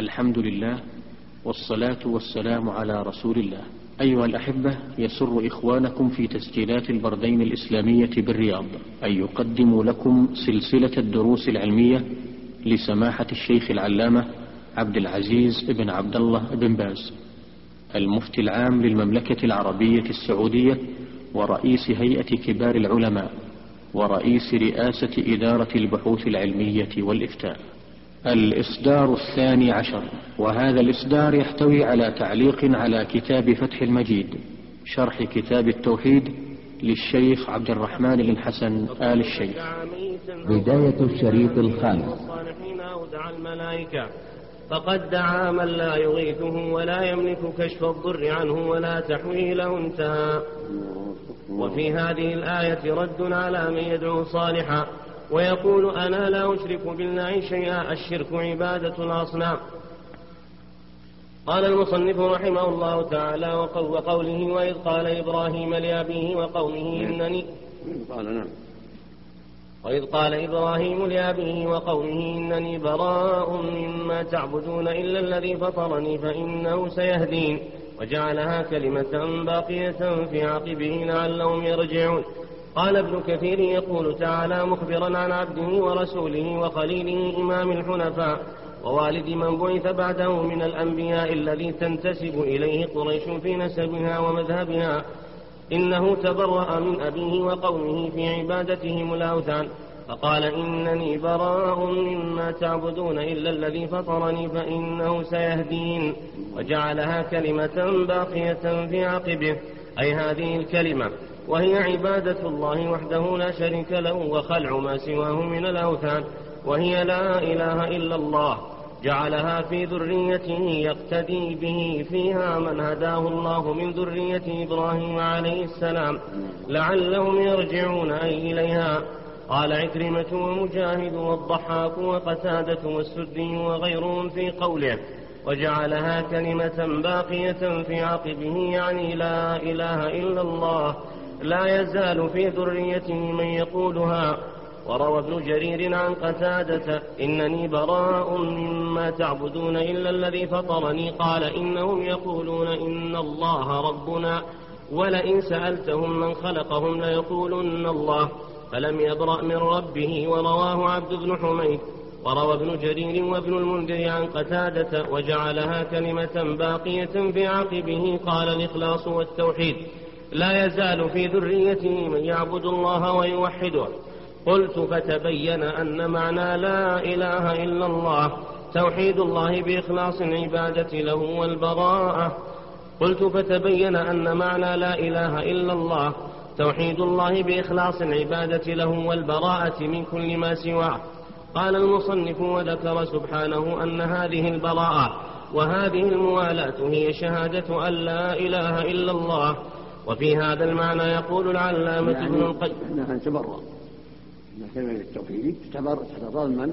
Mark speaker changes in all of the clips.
Speaker 1: الحمد لله والصلاة والسلام على رسول الله. أيها الأحبة يسر إخوانكم في تسجيلات البردين الإسلامية بالرياض أن يقدموا لكم سلسلة الدروس العلمية لسماحة الشيخ العلامة عبد العزيز بن عبد الله بن باز المفتي العام للمملكة العربية السعودية ورئيس هيئة كبار العلماء ورئيس رئاسة إدارة البحوث العلمية والإفتاء. الإصدار الثاني عشر. وهذا الإصدار يحتوي على تعليق على كتاب فتح المجيد شرح كتاب التوحيد للشيخ عبد الرحمن بن حسن آل الشيخ.
Speaker 2: بداية الشريط الخامس.
Speaker 3: الصالحين أو دعا الملائكة فقد دعا من لا يغيثه ولا يملك كشف الضر عنه ولا تحويله انتهى وفي هذه الآية رد على من يدعو صالحا ويقول أنا لا أشرك بالله شيئا الشرك عبادة الأصنام. قال المصنف رحمه الله تعالى وقوله وإذ قال إبراهيم لأبيه وقومه إنني
Speaker 4: قال نعم.
Speaker 3: وإذ قال إبراهيم لأبيه وقومه إنني براء مما تعبدون إلا الذي فطرني فإنه سيهدين وجعلها كلمة باقية في عقبه لعلهم يرجعون. قال ابن كثير يقول تعالى مخبرا عن عبده ورسوله وخليله إمام الحنفاء ووالد من بعث بعده من الأنبياء الذي تنتسب إليه قريش في نسبها ومذهبها. إنه تبرأ من أبيه وقومه في عبادتهم الأوثان. فقال إنني براء مما تعبدون إلا الذي فطرني فإنه سيهدين. وجعلها كلمة باقية في عقبه. أي هذه الكلمة. وهي عبادة الله وحده لا شريك له وخلع ما سواه من الأوثان وهي لا إله إلا الله. جعلها في ذريته يقتدي به فيها من هداه الله من ذرية إبراهيم عليه السلام لعلهم يرجعون أي إليها. قال عكرمة ومجاهد والضحاك وقتادة والسدي وغيرهم في قوله وجعلها كلمة باقية في عقبه يعني لا إله إلا الله. لا يزال في ذريته من يقولها. وروى ابن جرير عن قتادة إنني براء مما تعبدون إلا الذي فطرني. قال إنهم يقولون إن الله ربنا ولئن سألتهم من خلقهم ليقولن الله. فلم يبرأ من ربه ورواه عبد بن حميد. وروى ابن جرير وابن المنذر عن قتادة وجعلها كلمة باقية في عقبه. قال الإخلاص والتوحيد. لا يزال في ذريته من يعبد الله ويوحده. قلت فتبين أن معنى لا إله إلا الله توحيد الله بإخلاص العبادة له والبراءة. قلت فتبين أن معنى لا إله إلا الله توحيد الله بإخلاص العبادة له والبراءة من كل ما سواه. قال المصنف وذكر سبحانه أن هذه البراءة وهذه الموالاة هي شهادة أن لا إله إلا الله وفي هذا المعنى يقول العلامة
Speaker 4: يعني
Speaker 3: ابن القيم.
Speaker 4: أنها تبرأ. أن كلمة التوحيد. تتضمن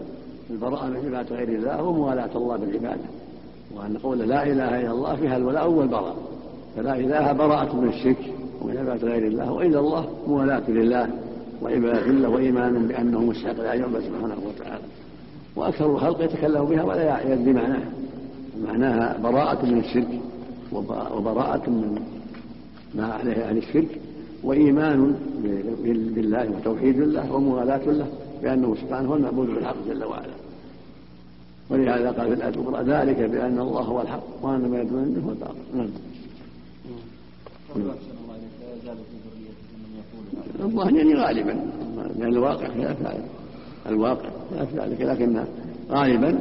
Speaker 4: البراءة من عبادة غير الله وموالاة الله بالعبادة. وأن قول لا إله إلا الله فيها الولاء والبراء. فلا إله براءة من الشرك ومن عبادة غير الله وإلا الله موالاة لله وعبادة له وإيمان بأنه مستحق لا يعبد سبحانه وتعالى. وأكثر الخلق يتكلم بها ولا يدري معناها معناها براءة من الشرك وبراءة من ما عليه أهل الشرك وإيمان بالله وتوحيد الله وموالاة له بأنه سبحانه هو المعبود بالحق جل وعلا. ولهذا قال في الآية الأخرى ذلك بأن الله هو الحق وأن ما يدعون منه هو الباطل. نعم. الظاهر يعني غالبا. لأن الواقع خلاف ذلك الواقع خلاف ذلك لكن غالبا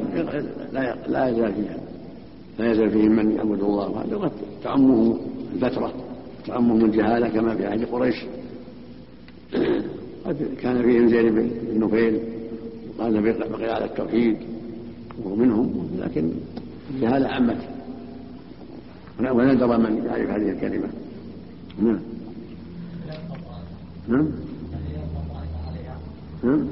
Speaker 4: لا يزال فيها لا يزال فيهم من يعبد الله وهذا قد تعمه الفترة. تعمهم الجهالة كما في عهد قريش. قد كان فيهم زيد بن نفيل وقال بقي على التوحيد وهو منهم لكن الجهالة عمت وندر من يعرف هذه الكلمة. نعم. نعم. نعم.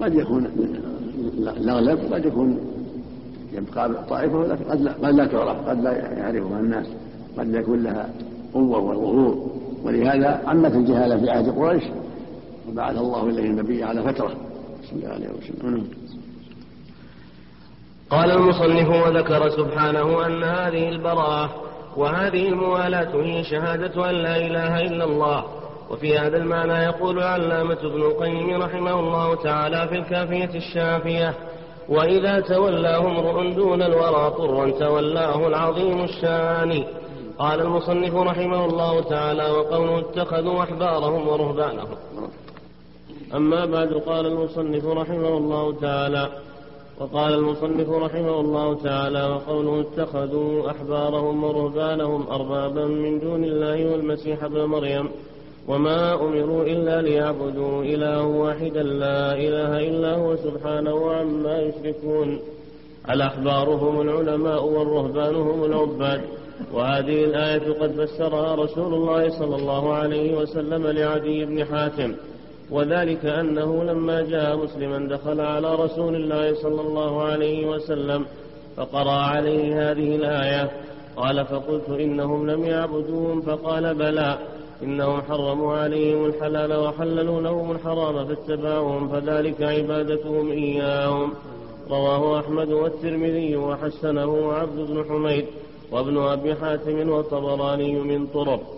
Speaker 4: قد يكون الأغلب قد يكون يبقى طائفة ولكن قد لا, قد لا تعرف قد لا يعرفها الناس قد لا يكون لها قوة وظهور. ولهذا عمت الجهالة في عهد قريش وبعث الله إليه النبي على فترة. صلى الله عليه وسلم.
Speaker 3: قال المصنف وذكر سبحانه أن هذه البراءة وهذه الموالاة هي شهادة أن لا إله إلا الله. وفي هذا المعنى يقول العلامة ابن القيم رحمه الله تعالى في الكافية الشافية وإذا تولاه امرؤ دون الورى طرا تولاه العظيم الشان. قال المصنف رحمه الله تعالى وقوله اتخذوا أحبارهم ورهبانهم. أما بعد قال المصنف رحمه الله تعالى وقال المصنف رحمه الله تعالى وقوله اتخذوا أحبارهم ورهبانهم أربابا من دون الله والمسيح ابن مريم. وما أمروا إلا ليعبدوا إله واحدا لا إله إلا هو سبحانه عما يشركون الأحبار هم العلماء والرهبان هم العباد وهذه الآية قد فسرها رسول الله صلى الله عليه وسلم لعدي بن حاتم وذلك أنه لما جاء مسلما دخل على رسول الله صلى الله عليه وسلم فقرأ عليه هذه الآية قال فقلت إنهم لم يعبدوهم فقال بلى إنهم حرموا عليهم الحلال وحللوا لهم الحرام فاتبعوهم فذلك عبادتهم إياهم. رواه أحمد والترمذي وحسنه عبد بن حميد وابن أبي حاتم والطبراني من طرق.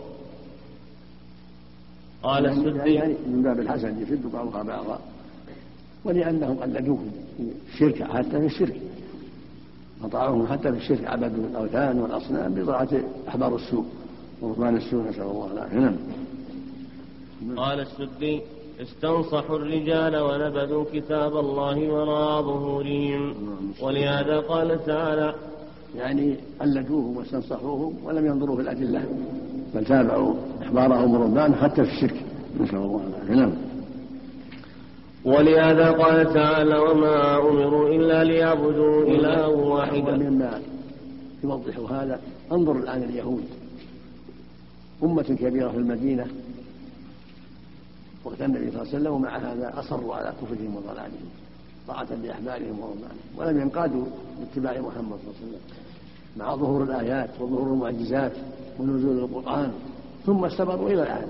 Speaker 4: قال السدي يعني من باب الحسن يشد بعضها بعضا ولأنهم قلدوهم في الشرك حتى في الشرك. أطاعوهم حتى في الشرك عبدوا الأوثان والأصنام بضاعة أحبار السوء. ورهبان السوء نسأل الله العافية. نعم.
Speaker 3: قال السدي استنصحوا الرجال ونبذوا كتاب الله وراء ظهورهم. ولهذا قال تعالى
Speaker 4: يعني قلدوهم واستنصحوهم ولم ينظروا في الأدلة بل تابعوا إخبارهم ورهبان حتى في الشرك. نسأل الله العافية. نعم.
Speaker 3: ولهذا قال تعالى وما أمروا إلا ليعبدوا إلها واحدا.
Speaker 4: مما يوضح هذا انظر الآن اليهود. أمة كبيرة في المدينة وقت النبي صلى الله عليه وسلم ومع هذا أصروا على كفرهم وضلالهم طاعة لأحبارهم ورهبانهم ولم ينقادوا باتباع محمد صلى الله عليه وسلم. مع ظهور الآيات وظهور المعجزات ونزول القرآن ثم استمروا إلى الآن.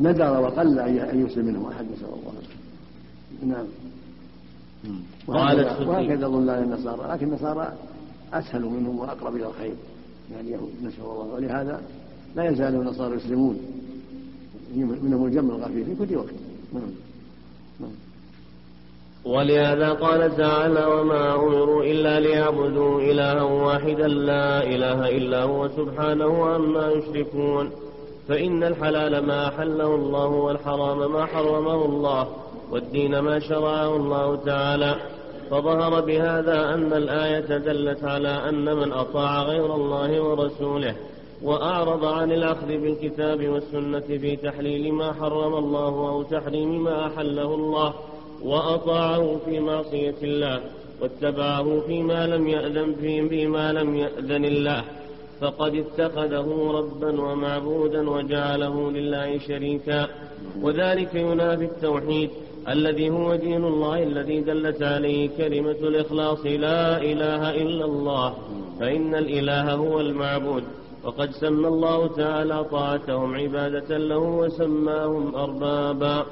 Speaker 4: ندر وقل أن يسلم منهم أحد نسأل الله نعم. وهكذا ضلال النصارى لكن النصارى أسهل منهم وأقرب إلى الخير. يعني اليهود نسأل الله ولهذا لا يزال النصارى يسلمون. منهم الجمع الغفير في كل وقت. نعم.
Speaker 3: نعم. ولهذا قال تعالى وما أمروا إلا ليعبدوا إلها واحدا لا إله إلا هو سبحانه عما يشركون. فإن الحلال ما أحله الله والحرام ما حرمه الله والدين ما شرعه الله تعالى. فظهر بهذا أن الآية دلت على أن من أطاع غير الله ورسوله. وأعرض عن الأخذ بالكتاب والسنة في تحليل ما حرم الله أو تحريم ما أحله الله وأطاعه في معصية الله واتبعه فيما لم يأذن فيه فيما لم يأذن الله. فقد اتخذه ربا ومعبودا وجعله لله شريكا. وذلك ينافي التوحيد الذي هو دين الله الذي دلت عليه كلمة الإخلاص لا إله إلا الله. فإن الإله هو المعبود. وقد سمى الله تعالى طاعتهم عبادة له وسماهم أربابا.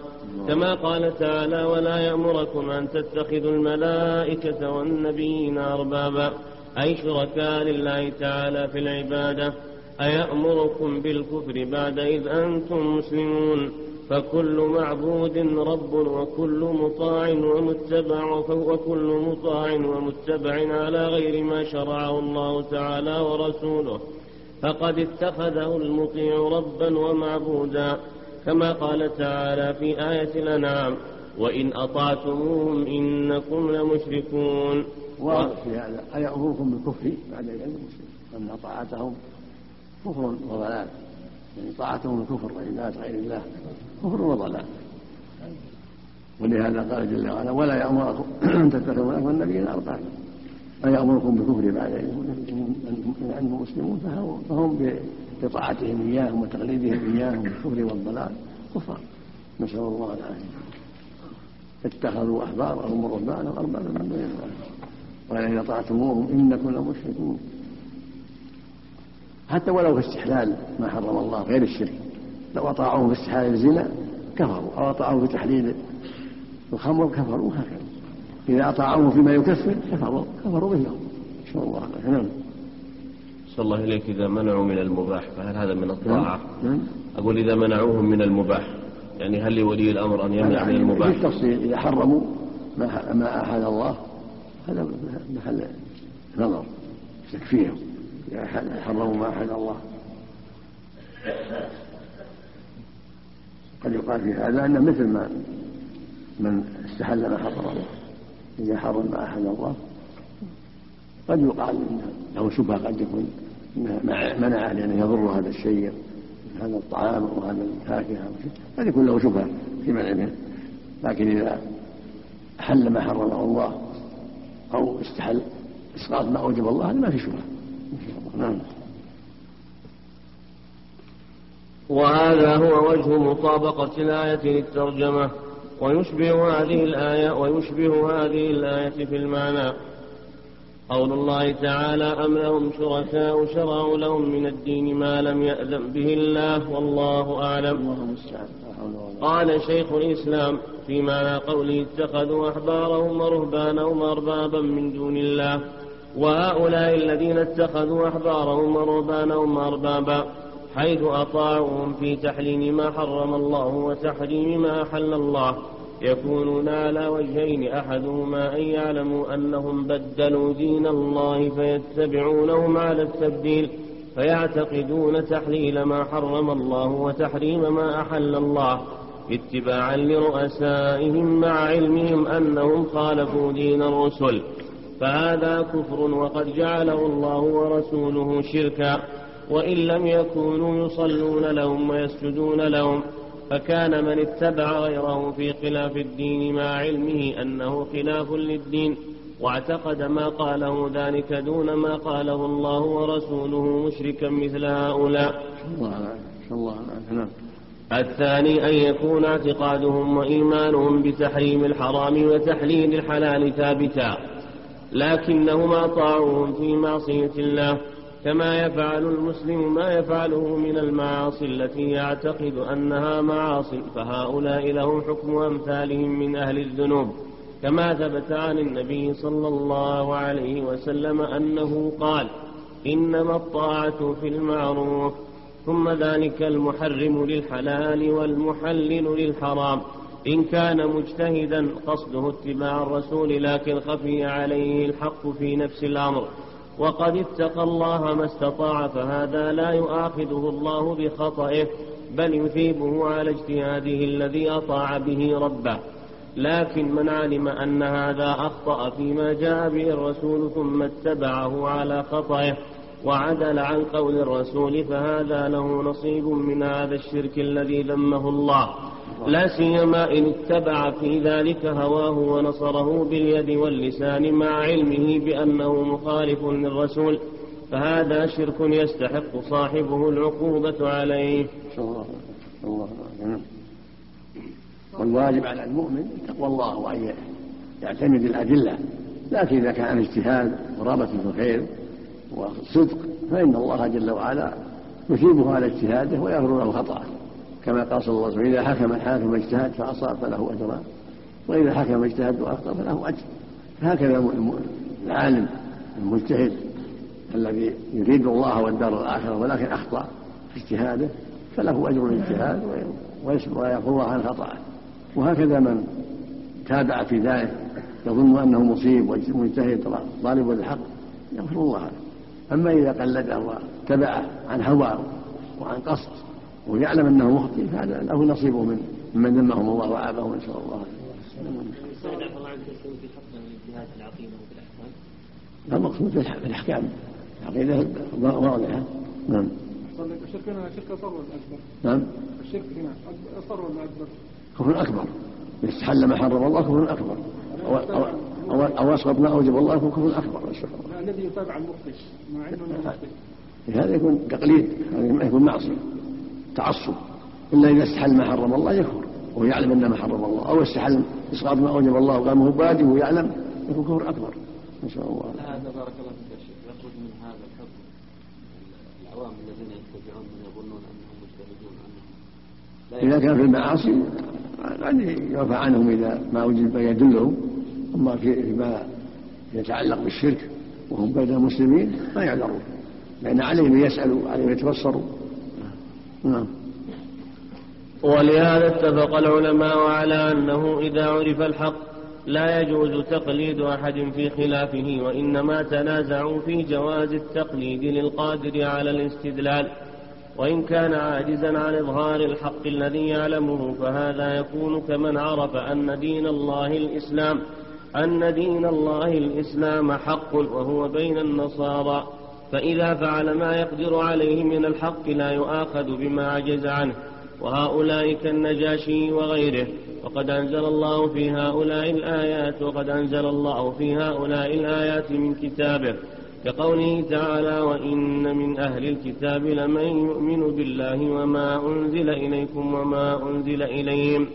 Speaker 3: كما قال تعالى ولا يأمركم أن تتخذوا الملائكة والنبيين أربابا أي شركاء لله تعالى في العبادة. أيأمركم بالكفر بعد إذ أنتم مسلمون؟ فكل معبود رب وكل مطاع ومتبع وكل مطاع ومتبع على غير ما شرعه الله تعالى ورسوله. فقد اتخذه المطيع ربا ومعبودا كما قال تعالى في آية الأنعام وإن أطعتموهم إنكم لمشركون.
Speaker 4: واضح في هذا. أيأمركم بالكفر بعد المسلمين أن طاعتهم كفر وضلال. يعني طاعتهم الكفر وعبادة غير الله كفر وضلال. ولهذا قال جل وعلا ولا يأمركم أن تتخذوا لكم النبيين أربابا. أيأمركم بالكفر بعد أنهم مسلمون فهم بطاعتهم إياهم وتقليدهم إياهم بالكفر والضلال. كفار نسأل الله العافية. اتخذوا أحبارهم ورهبانهم أربابا من دون الله. ولئن أطعتموهم إنكم لمشركون. حتى ولو في استحلال ما حرم الله غير الشرك لو أطاعوهم في استحلال الزنا كفروا أو أطاعوهم في تحليل الخمر كفروا هكذا إذا أطاعوه فيما يكفر كفروا كفروا مثلهم نسأل الله العافية. نعم.
Speaker 3: صلى الله إليك إذا منعوا من المباح فهل هذا من الطاعة؟
Speaker 4: نعم.
Speaker 3: أقول إذا منعوهم من المباح يعني هل لولي الأمر أن يمنع من
Speaker 4: في
Speaker 3: المباح؟
Speaker 4: التفصيل إذا حرموا ما ما أحل الله هذا محل نظر تكفيهم إذا حرموا ما أحل الله. قد يقال في هذا أنه مثل ما من استحل ما حرم الله إذا حرم أحل الله قد يقال إنه له شبهة قد يكون منعه لأنه يضر هذا الشيء هذا الطعام أو هذا الفاكهة قد يكون له شبهة في منع منه لكن إذا أحل ما حرمه الله أو استحل إسقاط ما أوجب الله هذا ما في شبهة. نعم.
Speaker 3: وهذا هو وجه مطابقة الآية للترجمة. ويشبه هذه الآية ويشبه هذه الآية في المعنى. قول الله تعالى أم لهم شركاء شرعوا لهم من الدين ما لم يأذن به الله والله أعلم. قال شيخ الإسلام في معنى قوله اتخذوا أحبارهم ورهبانهم أربابا من دون الله. وهؤلاء الذين اتخذوا أحبارهم ورهبانهم أربابا حيث أطاعوهم في تحليل ما حرم الله وتحريم ما أحل الله. يكونون على وجهين أحدهما أن يعلموا أنهم بدلوا دين الله فيتبعونهم على التبديل فيعتقدون تحليل ما حرم الله وتحريم ما أحل الله. اتباعا لرؤسائهم مع علمهم أنهم خالفوا دين الرسل. فهذا كفر وقد جعله الله ورسوله شركا. وإن لم يكونوا يصلون لهم ويسجدون لهم فكان من اتبع غيره في خلاف الدين مع علمه أنه خلاف للدين واعتقد ما قاله ذلك دون ما قاله الله ورسوله مشركا مثل هؤلاء.
Speaker 4: الله نعم
Speaker 3: الثاني أن يكون اعتقادهم وإيمانهم بتحريم الحرام وتحليل الحلال ثابتا لكنهم أطاعوهم في معصية الله. كما يفعل المسلم ما يفعله من المعاصي التي يعتقد أنها معاصي فهؤلاء لهم حكم أمثالهم من أهل الذنوب. كما ثبت عن النبي صلى الله عليه وسلم أنه قال إنما الطاعة في المعروف ثم ذلك المحرم للحلال والمحلل للحرام. إن كان مجتهدا قصده اتباع الرسول لكن خفي عليه الحق في نفس الأمر. وقد اتقى الله ما استطاع فهذا لا يؤاخذه الله بخطئه بل يثيبه على اجتهاده الذي أطاع به ربه. لكن من علم أن هذا أخطأ فيما جاء به الرسول ثم اتبعه على خطئه وعدل عن قول الرسول فهذا له نصيب من هذا الشرك الذي ذمه الله. لا سيما إن اتبع في ذلك هواه ونصره باليد واللسان مع علمه بأنه مخالف للرسول فهذا شرك يستحق صاحبه العقوبة عليه.
Speaker 4: الله الله والواجب على المؤمن تقوى الله وأن يعتمد الأدلة لكن إذا كان اجتهاد ورغبة في الخير وصدق فإن الله جل وعلا يثيبه على اجتهاده ويغفر له خطأه. كما قال صلى الله عليه وسلم إذا حكم الحاكم اجتهد فأصاب فله أجران وإذا حكم اجتهد وأخطأ فله أجر. فهكذا العالم المجتهد الذي يريد الله والدار الآخرة ولكن أخطأ في اجتهاده فله أجر الاجتهاد ويغفر الله عن خطأه. وهكذا من تابع في ذلك يظن أنه مصيب ومجتهد طالب للحق يغفر الله له. أما إذا قلده واتبعه عن هوى وعن قصد ويعلم أنه مخطئ فهذا له نصيبه من ممن ذمهم الله وعابهم نسأل الله المقصود في الأحكام. العقيدة واضحة. نعم.
Speaker 5: الشرك هنا شرك اصغر ولا أكبر؟
Speaker 4: نعم.
Speaker 5: الشرك هنا اصغر ولا أكبر؟
Speaker 4: كفر أكبر. يستحل ما حرم الله كفر أكبر. أو أو أو, أو اسقط ما أوجب الله كفر أكبر.
Speaker 5: الذي يتابع المخطئ مع إنه مخطئ
Speaker 4: هذا يكون تقليد هذا يكون معصية. تعصب. إلا إذا استحل ما حرم الله يكفر وهو يعلم أن ما حرم الله. أو استحل إسقاط ما أوجب الله وقال هو واجب ويعلم يكون كفر أكبر. نسأل الله.
Speaker 6: هذا بارك الله فيك يا شيخ. يخرج من هذا الحكم العوام الذين يتبعون من يظنون أنهم مجتهدون أنهم
Speaker 4: إذا كان في المعاصي قد يرفع عنهم إذا ما وجد ما يدلهم. أما فيما يتعلق بالشرك وهم بين المسلمين ما يعذرون. لأن عليهم يسألوا عليهم يتبصروا. نعم.
Speaker 3: ولهذا اتفق العلماء على أنه إذا عرف الحق لا يجوز تقليد أحد في خلافه وإنما تنازعوا في جواز التقليد للقادر على الاستدلال. وإن كان عاجزا عن إظهار الحق الذي يعلمه فهذا يكون كمن عرف أن دين الله الإسلام أن دين الله الإسلام حق وهو بين النصارى. فإذا فعل ما يقدر عليه من الحق لا يؤاخذ بما عجز عنه. وهؤلاء كالنجاشي وغيره. وقد أنزل الله في هؤلاء الآيات وقد أنزل الله في هؤلاء الآيات من كتابه. كقوله تعالى وإن من أهل الكتاب لمن يؤمن بالله وما أنزل إليكم وما أنزل إليهم.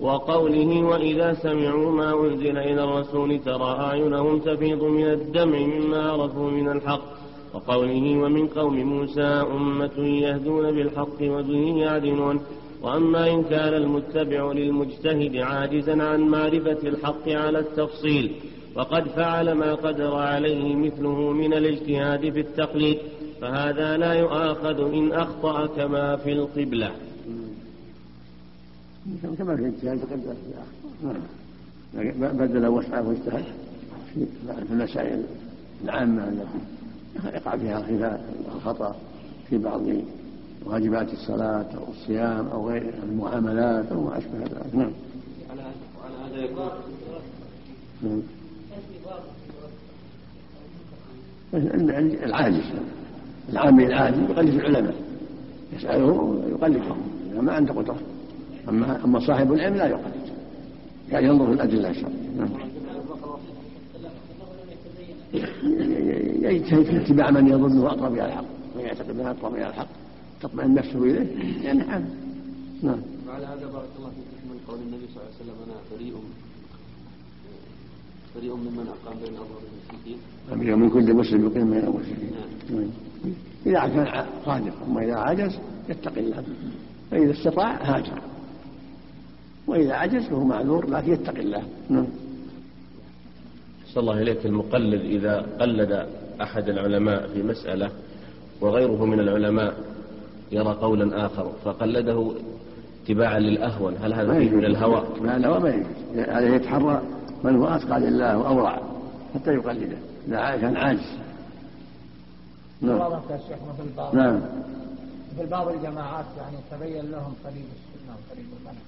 Speaker 3: وقوله وإذا سمعوا ما أنزل إلى الرسول ترى أعينهم تفيض من الدمع مما عرفوا من الحق. وقوله ومن قوم موسى أمة يهدون بالحق وبه يعدلون. وأما إن كان المتبع للمجتهد عاجزا عن معرفة الحق على التفصيل وقد فعل ما قدر عليه مثله من الاجتهاد في التقليد فهذا لا يؤاخذ إن أخطأ كما في القبلة.
Speaker 4: كما في الاجتهاد نعم بدل وسعه واجتهد في المسائل العامة التي يقع فيها خلاف الخطأ في بعض واجبات الصلاة أو الصيام أو غير المعاملات أو ما أشبه ذلك. نعم. على هذا يكون العاجز العامي العاجز يقلد العلماء. يسأله ويقلدهم. ما عنده قدرة. أما أما صاحب العلم لا يقلد. يعني ينظر في الأدلة الشرعية نعم. يجتهد في اتباع من يظنه أقرب إلى الحق من يعتقد أنه أقرب إلى الحق تطمئن نفسه إليه. يعني نعم.
Speaker 6: نعم. وعلى هذا بارك الله فيك من قول النبي صلى الله عليه وسلم أنا بريء بريء ممن أقام بين أظهر المشركين
Speaker 4: بريء من كل مسلم يقيم بين المشركين. نعم. إذا كان صادق أما إذا عجز يتقي الله. فإذا استطاع هاجر. وإذا عجز فهو معذور لكن يتقي الله. نعم.
Speaker 3: صلى الله إليك المقلد إذا قلد أحد العلماء في مسألة وغيره من العلماء يرى قولا آخر فقلده اتباعا للأهون هل هذا فيه من الهوى؟
Speaker 4: لا الهوى ما يجوز. عليه يتحرى من هو أتقى لله وأورع حتى يقلده. إذا كان عاجز.
Speaker 7: نعم. الشيخ مثل بعض
Speaker 4: نعم.
Speaker 7: مثل بعض الجماعات يعني تبين لهم طريق السنة وطريق الغنى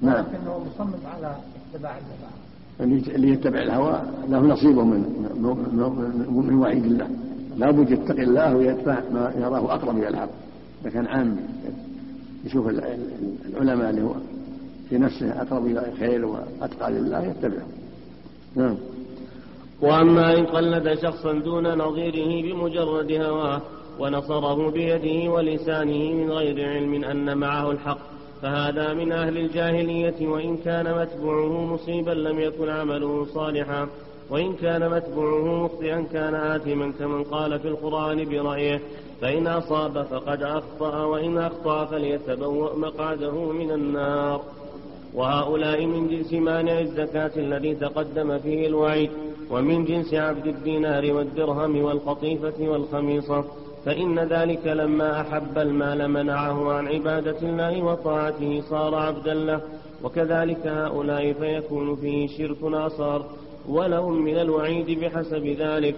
Speaker 4: نعم.
Speaker 7: لكنه مصمم على اتباع الجماعة.
Speaker 4: اللي يتبع الهوى له نصيبه من من وعيد الله. لا بد يتقي الله ويتبع ما يراه أقرب إلى الحق إذا كان عام يشوف العلماء اللي هو في نفسه أقرب إلى الخير وأتقى لله يتبعه. نعم.
Speaker 3: وأما إن قلد شخصا دون نظيره بمجرد هواه ونصره بيده ولسانه من غير علم أن معه الحق فهذا من أهل الجاهلية وإن كان متبوعه مصيبا لم يكن عمله صالحا. وإن كان متبوعه مخطئا كان آثما كمن قال في القرآن برأيه. فإن أصاب فقد أخطأ وإن أخطأ فليتبوأ مقعده من النار. وهؤلاء من جنس مانع الزكاة الذي تقدم فيه الوعيد ومن جنس عبد الدينار والدرهم والقطيفة والخميصة. فإن ذلك لما أحب المال منعه عن عبادة الله وطاعته صار عبدا له. وكذلك هؤلاء فيكون فيه شرك أصار ولهم من الوعيد بحسب ذلك.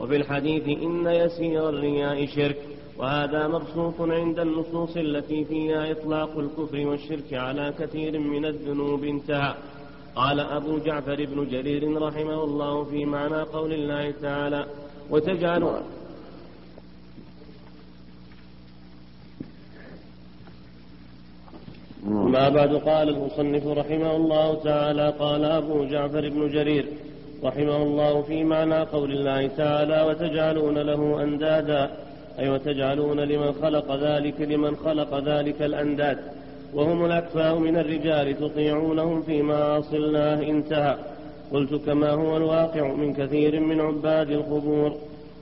Speaker 3: وفي الحديث إن يسير الرياء شرك وهذا مبسوط عند النصوص التي فيها إطلاق الكفر والشرك على كثير من الذنوب انتهى. قال أبو جعفر بن جرير رحمه الله في معنى قول الله تعالى وتجعل ما بعد قال المصنف رحمه الله تعالى قال أبو جعفر بن جرير رحمه الله في معنى قول الله تعالى وتجعلون له أندادا أي وتجعلون لمن خلق ذلك لمن خلق ذلك الأنداد. وهم الأكفاء من الرجال تطيعونهم في معاصي الله انتهى. قلت كما هو الواقع من كثير من عباد القبور.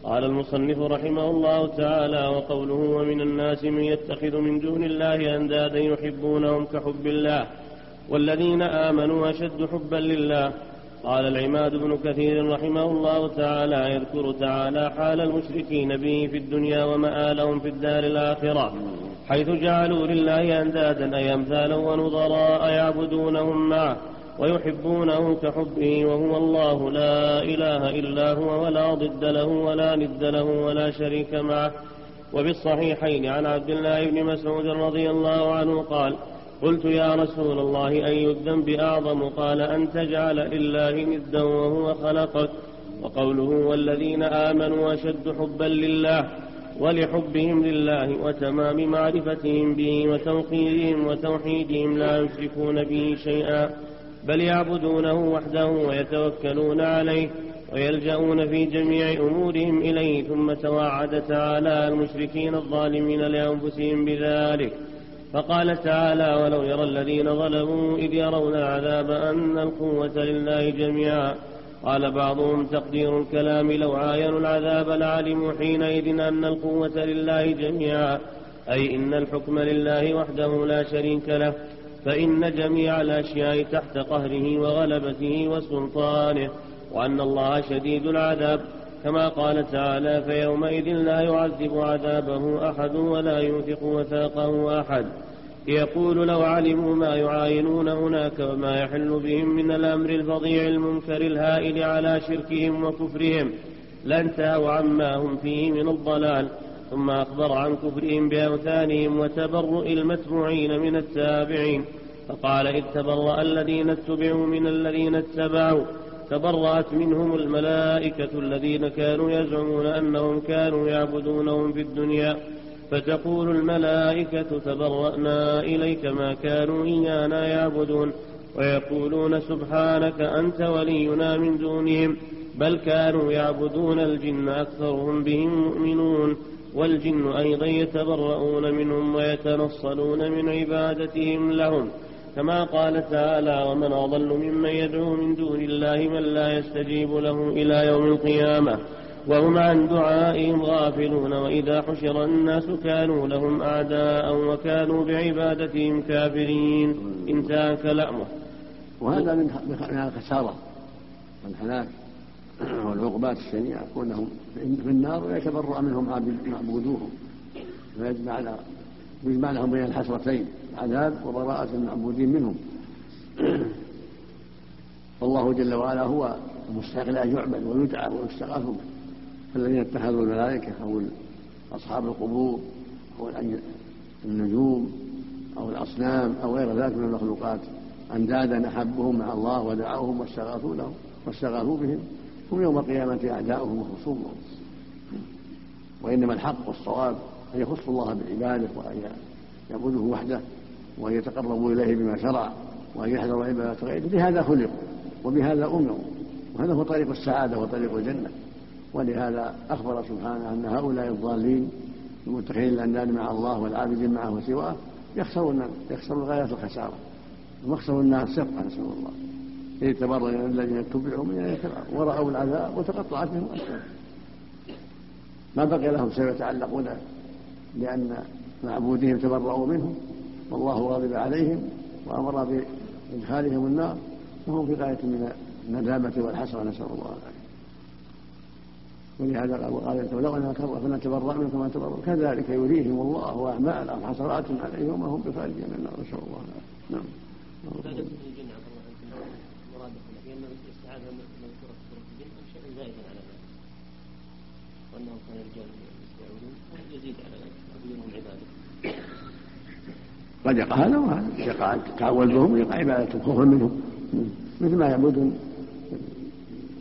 Speaker 3: قال المصنف رحمه الله تعالى وقوله ومن الناس من يتخذ من دون الله أندادا يحبونهم كحب الله والذين آمنوا أشد حبا لله. قال العماد بن كثير رحمه الله تعالى يذكر تعالى حال المشركين به في الدنيا ومآلهم في الدار الآخرة حيث جعلوا لله أندادا أي أمثالا ونظراء يعبدونهم معه. ويحبونه كحبه وهو الله لا إله إلا هو ولا ضد له ولا ند له ولا شريك معه. وبالصحيحين عن عبد الله بن مسعود رضي الله عنه قال قلت يا رسول الله أي الذنب أعظم؟ قال أن تجعل لله ندا وهو خلقك. وقوله والذين آمنوا أشد حبا لله ولحبهم لله وتمام معرفتهم به وتوقيرهم وتوحيدهم لا يشركون به شيئا. بل يعبدونه وحده ويتوكلون عليه ويلجؤون في جميع أمورهم إليه ثم توعد تعالى المشركين الظالمين لأنفسهم بذلك. فقال تعالى ولو يرى الذين ظلموا إذ يرون العذاب أن القوة لله جميعا قال بعضهم تقدير الكلام لو عاينوا العذاب لعلموا حينئذ أن القوة لله جميعا أي إن الحكم لله وحده لا شريك له. فإن جميع الأشياء تحت قهره وغلبته وسلطانه وأن الله شديد العذاب. كما قال تعالى فيومئذ لا يعذب عذابه أحد ولا يوثق وثاقه أحد. يقول لو علموا ما يعاينون هناك وما يحل بهم من الأمر الفظيع المنكر الهائل على شركهم وكفرهم لانتهوا عما هم فيه من الضلال. ثم أخبر عن كفرهم بأوثانهم وتبرؤ المتبوعين من التابعين فقال إذ تبرأ الذين اتبعوا من الذين اتبعوا تبرأت منهم الملائكة الذين كانوا يزعمون أنهم كانوا يعبدونهم في الدنيا فتقول الملائكة تبرأنا إليك ما كانوا إيانا يعبدون ويقولون سبحانك أنت ولينا من دونهم بل كانوا يعبدون الجن أكثرهم بهم مؤمنون. والجن أيضا يتبرؤون منهم ويتنصلون من عبادتهم لهم. كما قال تعالى ومن أضل ممن يدعو من دون الله من لا يستجيب له إلى يوم القيامة. وهم عن دعائهم غافلون وإذا حشر الناس كانوا لهم أعداء وكانوا بعبادتهم كافرين. انتهى كلامه.
Speaker 4: وهذا من الخسارة. والهلاك والعقوبات الشنيعة كونهم في النار ويتبرأ منهم معبودوهم ويجمع يجمع لهم بين الحسرتين عذاب وبراءة المعبودين منهم. والله جل وعلا هو المستحق لأن يعبد ويدعى ويستغاث به. فالذين اتخذوا الملائكة أو أصحاب القبور أو النجوم أو الأصنام أو غير ذلك من المخلوقات أندادا أحبهم مع الله ودعوهم واستغاثوا لهم واستغاثوا بهم. هم يوم القيامة أعداؤهم وخصومهم. وإنما الحق والصواب أن يخصوا الله بالعبادة وأن يعبدوه وحده وأن يتقربوا إليه بما شرع وأن يحذروا عبادة غيره. بهذا خلقوا وبهذا أمروا. وهذا هو طريق السعادة وطريق الجنة. ولهذا أخبر سبحانه أن هؤلاء الضالين المتخذين الأنداد مع الله والعابدين معه وسواه يخسرون يخسرون غاية الخسارة. ويخسر الناس سبقا نسأل الله. إذ تبرأ الذين اتبعوا من الذين ورأوا العذاب وتقطعت بهم الأسباب ما بقي لهم سوى يتعلقون لأن معبودهم تبرأوا منهم. والله غضب عليهم وأمر بإدخالهم النار. وهم في غاية من الندامة والحسرة. نسأل الله العافية. ولهذا قال لو أنا كرة فنتبرأ منكم كما تبرأ كذلك يريهم الله أعمالهم حسرات عليهم وهم بخارجين من النار. نسأل الله العافية. نعم. وانهم كانوا رجال يستعودون يزيد على ذلك عبادة. قد يقع هذا وهذا. يقع التعول بهم ويقع عبادة خوفا منهم. مثل ما يعبدون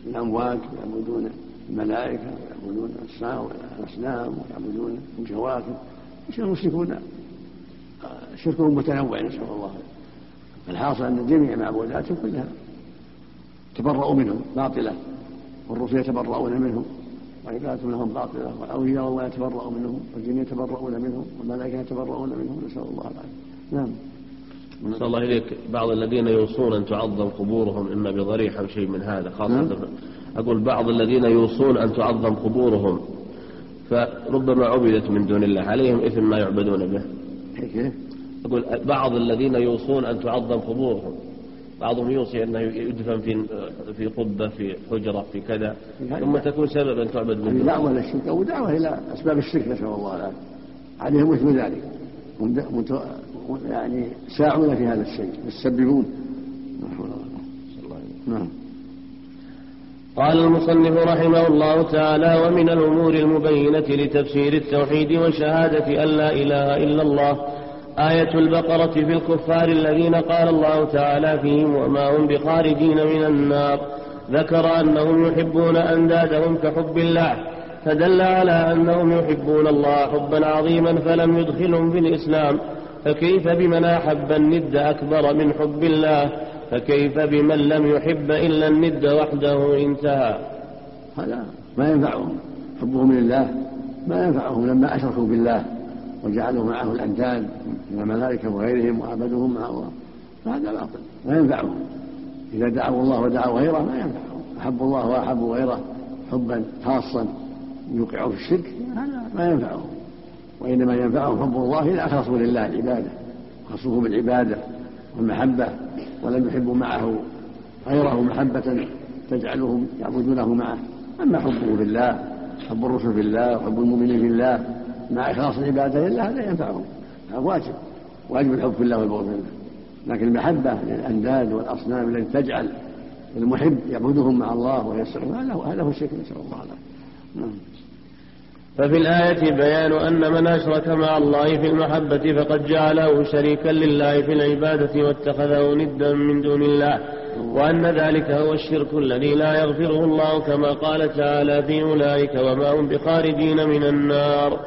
Speaker 4: الأموات ويعبدون الملائكة ويعبدون الأصنام ويعبدون الجواكب المشركون؟ شركهم متنوع نسأل الله. الحاصل أن جميع معبوداتهم كلها تبرأوا منهم باطلة والرسل يتبرؤون منهم وعبادتهم لهم باطلة والأولياء الله يتبرأ منهم والجن يتبرؤون منهم والملائكة يتبرؤون منهم نسأل الله العافية نعم
Speaker 3: نسأل الله إليك بعض الذين يوصون أن تعظم قبورهم إما بضريح أو شيء من هذا خاصة نعم. أقول بعض الذين يوصون أن تعظم قبورهم فربما عبدت من دون الله عليهم إثم ما يعبدون به
Speaker 4: كيف؟
Speaker 3: يقول بعض الذين يوصون أن تعظم قبورهم بعضهم يوصي أنه يدفن في في قبة في حجرة في كذا ثم تكون سببا تعبد دون
Speaker 4: دعوة إلى الشرك أو دعوة إلى أسباب الشرك نسأل الله العافية. عليهم مثل ذلك. يعني ساعون في هذا الشيء يسببون. نعم.
Speaker 3: قال المصنف رحمه الله تعالى ومن الأمور المبينة لتفسير التوحيد وشهادة أن لا إله إلا الله آية البقرة في الكفار الذين قال الله تعالى فيهم وما هم بخارجين من النار. ذكر أنهم يحبون أندادهم كحب الله فدل على أنهم يحبون الله حبا عظيما فلم يدخلهم في الإسلام. فكيف بمن أحب الند أكبر من حب الله؟ فكيف بمن لم يحب إلا الند وحده انتهى.
Speaker 4: هذا ما ينفعهم حبهم لله ما ينفعهم لما أشركوا بالله. وجعلوا معه الأنداد من الملائكة وغيرهم وعبدوهم مع الله. فهذا باطل ما ينفعهم. إذا دعوا الله ودعوا غيره ما ينفعهم. أحبوا الله وأحبوا غيره حبا خاصا يوقعوا في الشرك هذا ما ينفعهم. وإنما ينفعهم حب الله إذا أخلصوا لله العبادة خصوه بالعبادة والمحبة ولم يحبوا معه غيره محبة تجعلهم يعبدونه معه. أما حبه بالله حب الرسل بالله وحب المؤمنين بالله مع إخلاص العبادة لله هذا ينفعهم. هذا واجب. واجب الحب في الله والبغض في الله لكن المحبة للأنداد والأصنام التي تجعل المحب يعبدهم مع الله ويسرهم هذا هذا هو الشرك نسأل الله العافية نعم.
Speaker 3: ففي الآية بيان أن من أشرك مع الله في المحبة فقد جعله شريكا لله في العبادة واتخذه ندا من دون الله. وأن ذلك هو الشرك الذي لا يغفره الله كما قال تعالى في أولئك وما هم بخارجين من النار.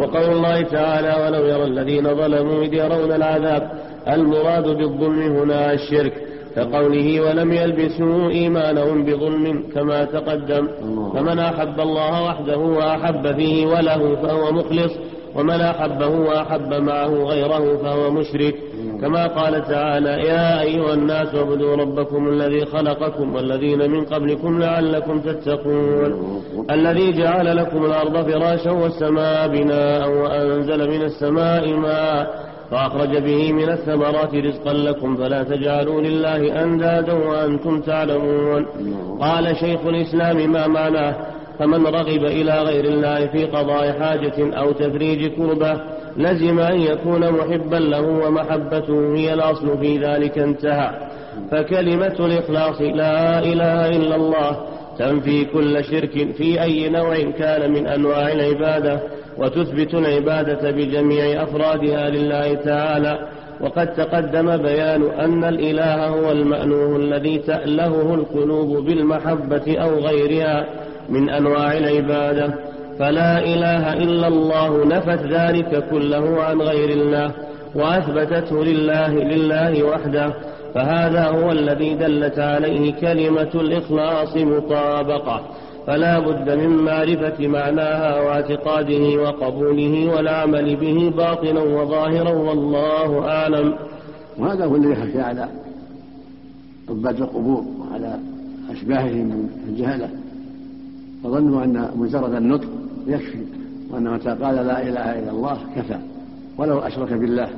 Speaker 3: وقول الله تعالى ولو يرى الذين ظلموا إذ يرون العذاب المراد بالظلم هنا الشرك. كقوله ولم يلبسوا إيمانهم بظلم كما تقدم. فمن أحب الله وحده وأحب فيه وله فهو مخلص. ومن أحبه وأحب معه غيره فهو مشرك. كما قال تعالى يا أيها الناس اعبدوا ربكم الذي خلقكم والذين من قبلكم لعلكم تتقون. الذي جعل لكم الأرض فراشا والسماء بناء وأنزل من السماء ماء فأخرج به من الثمرات رزقا لكم فلا تجعلوا لله أندادا وأنتم تعلمون. قال شيخ الإسلام ما معناه؟ فمن رغب إلى غير الله في قضاء حاجة أو تفريج كربة لزم أن يكون محبا له ومحبته هي الأصل في ذلك انتهى. فكلمة الإخلاص لا إله إلا الله تنفي كل شرك في أي نوع كان من أنواع العبادة وتثبت العبادة بجميع أفرادها لله تعالى. وقد تقدم بيان أن الإله هو المألوه الذي تألهه القلوب بالمحبة أو غيرها. من أنواع العبادة. فلا إله إلا الله نفت ذلك كله عن غير الله وأثبتته لله لله وحده. فهذا هو الذي دلت عليه كلمة الإخلاص مطابقة. فلا بد من معرفة معناها واعتقاده وقبوله والعمل به باطنا وظاهرا والله أعلم.
Speaker 4: وهذا هو الذي يخشى على عباد القبور وعلى أشباههم من الجهلة فظنوا أن مجرد النطق يكفي وأن متى قال لا إله إلا الله كفى ولو أشرك بالله.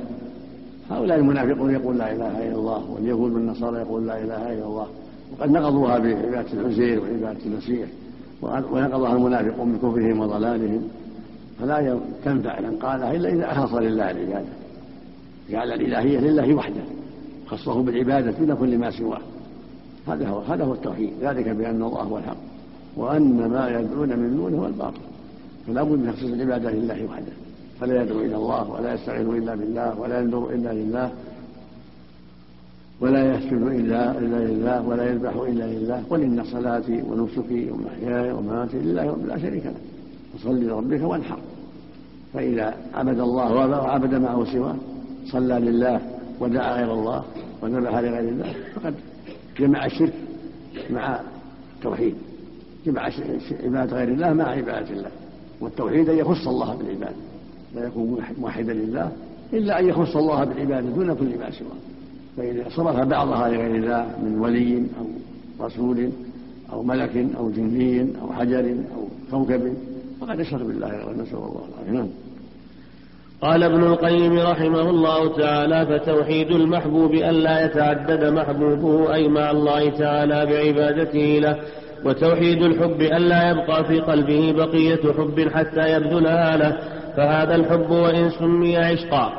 Speaker 4: هؤلاء المنافقون يقول لا إله إلا الله واليهود والنصارى يقول لا إله إلا الله. وقد نقضوها بعبادة العزير وعبادة المسيح ونقضها المنافقون بكفرهم وضلالهم. فلا تنفع من قالها إلا إذا أخلص لله العبادة. جعل الإلهية لله وحده خصه بالعبادة دون كل ما سواه. هذا هو هذا هو التوحيد. ذلك بأن الله هو الحق. وأن ما يدعون من دونه هو الباطل. فلا بد من تخصيص العبادة لله وحده. فلا يدعو إلى الله ولا يستعين إلا بالله ولا ينظر إلا لله ولا يسجد إلا إلا لله ولا يذبح إلا لله. قل إن صلاتي ونسكي ومحياي ومماتي لله لا شريك له. فصل لربك وانحر. فإذا عبد الله وعبد معه سواه صلى لله ودعا غير الله وذبح لغير الله فقد جمع الشرك مع التوحيد. جمع عبادة غير الله مع عبادة الله. والتوحيد أن يخص الله بالعبادة لا يكون موحدا لله إلا أن يخص الله بالعبادة دون كل ما سواه. فإذا صرف بعضها لغير الله من ولي أو رسول أو ملك أو جندي أو حجر أو كوكب فقد يشرك بالله نسأل الله العافية نعم.
Speaker 3: قال ابن القيم رحمه الله تعالى فتوحيد المحبوب ألا يتعدد محبوبه أي مع الله تعالى بعبادته له وتوحيد الحب ألا يبقى في قلبه بقية حب حتى يبذلها له فهذا الحب وإن سمي عشقا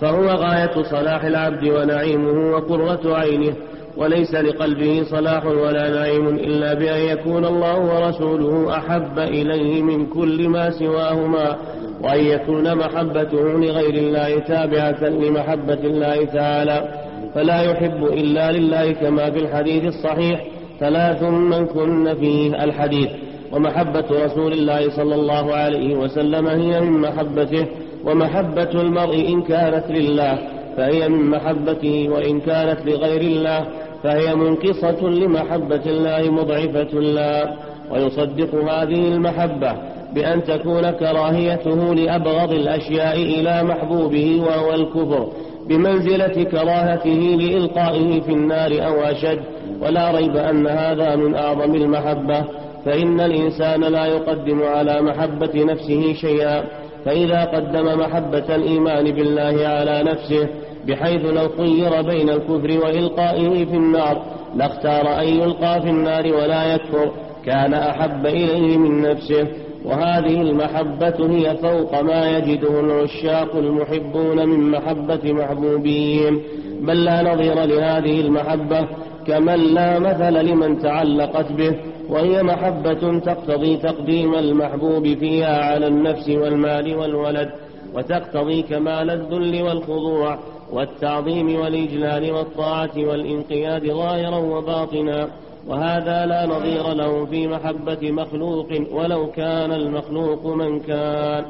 Speaker 3: فهو غاية صلاح العبد ونعيمه وقرة عينه وليس لقلبه صلاح ولا نعيم إلا بأن يكون الله ورسوله أحب إليه من كل ما سواهما وأن يكون محبته لغير الله تابعة لمحبة الله تعالى فلا يحب إلا لله كما في الحديث الصحيح ثلاث من كن فيه الحديث ومحبة رسول الله صلى الله عليه وسلم هي من محبته ومحبة المرء إن كانت لله فهي من محبته وإن كانت لغير الله فهي منقصة لمحبة الله مضعفة الله ويصدق هذه المحبة بأن تكون كراهيته لأبغض الأشياء إلى محبوبه وهو الكفر بمنزلة كراهته لإلقائه في النار أو أشد. ولا ريب أن هذا من أعظم المحبة فإن الإنسان لا يقدم على محبة نفسه شيئا فإذا قدم محبة الإيمان بالله على نفسه بحيث لو خير بين الكفر وإلقائه في النار لاختار أن يلقى في النار ولا يكفر كان أحب إليه من نفسه. وهذه المحبة هي فوق ما يجده العشاق المحبون من محبة محبوبهم بل لا نظير لهذه المحبة كمن لا مثل لمن تعلقت به وهي محبة تقتضي تقديم المحبوب فيها على النفس والمال والولد وتقتضي كمال الذل والخضوع والتعظيم والإجلال والطاعة والإنقياد ظاهرا وباطنا. وهذا لا نظير له في محبة مخلوق ولو كان المخلوق من كان.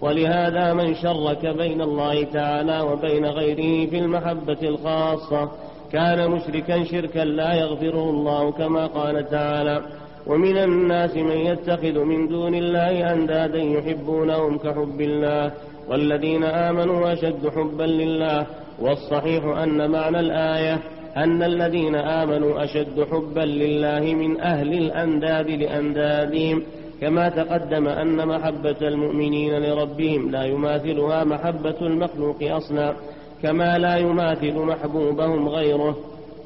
Speaker 3: ولهذا من شرك بين الله تعالى وبين غيره في المحبة الخاصة. كان مشركا شركا لا يغفره الله كما قال تعالى ومن الناس من يتخذ من دون الله أندادا يحبونهم كحب الله والذين آمنوا أشد حبا لله والصحيح أن معنى الآية أن الذين آمنوا أشد حبا لله من أهل الأنداد لأندادهم كما تقدم أن محبة المؤمنين لربهم لا يماثلها محبة المخلوق أصلا كما لا يماثل محبوبهم غيره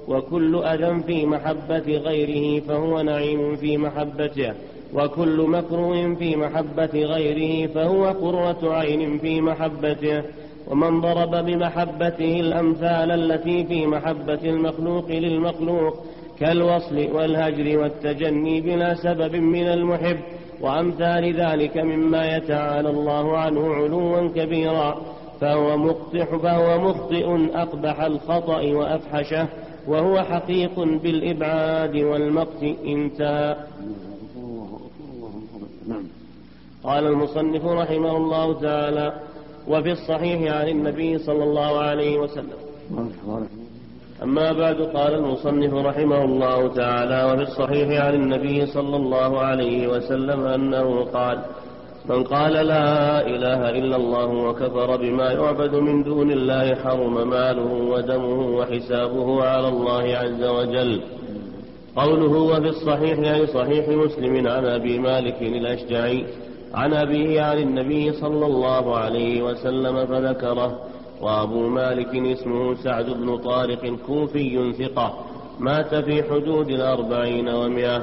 Speaker 3: وكل أذى في محبة غيره فهو نعيم في محبته وكل مكروه في محبة غيره فهو قرة عين في محبته ومن ضرب بمحبته الأمثال التي في محبة المخلوق للمخلوق كالوصل والهجر والتجني بلا سبب من المحب وأمثال ذلك مما يتعالى الله عنه علوا كبيرا. فهو مقطع فهو مخطئ أقبح الخطأ وأفحشه وهو حقيق بالإبعاد والمقت انتهى قال المصنف رحمه الله تعالى وفي الصحيح عن النبي صلى الله عليه وسلم. أما بعد قال المصنف رحمه الله تعالى وفي الصحيح عن النبي صلى الله عليه وسلم أنه قال من قال لا إله إلا الله وكفر بما يعبد من دون الله حرم ماله ودمه وحسابه على الله عز وجل. قوله وفي الصحيح يعني صحيح مسلم عن أبي مالك الأشجعي عن أبيه عن النبي صلى الله عليه وسلم فذكره وأبو مالك اسمه سعد بن طارق كوفي ثقة مات في حدود الأربعين ومئة.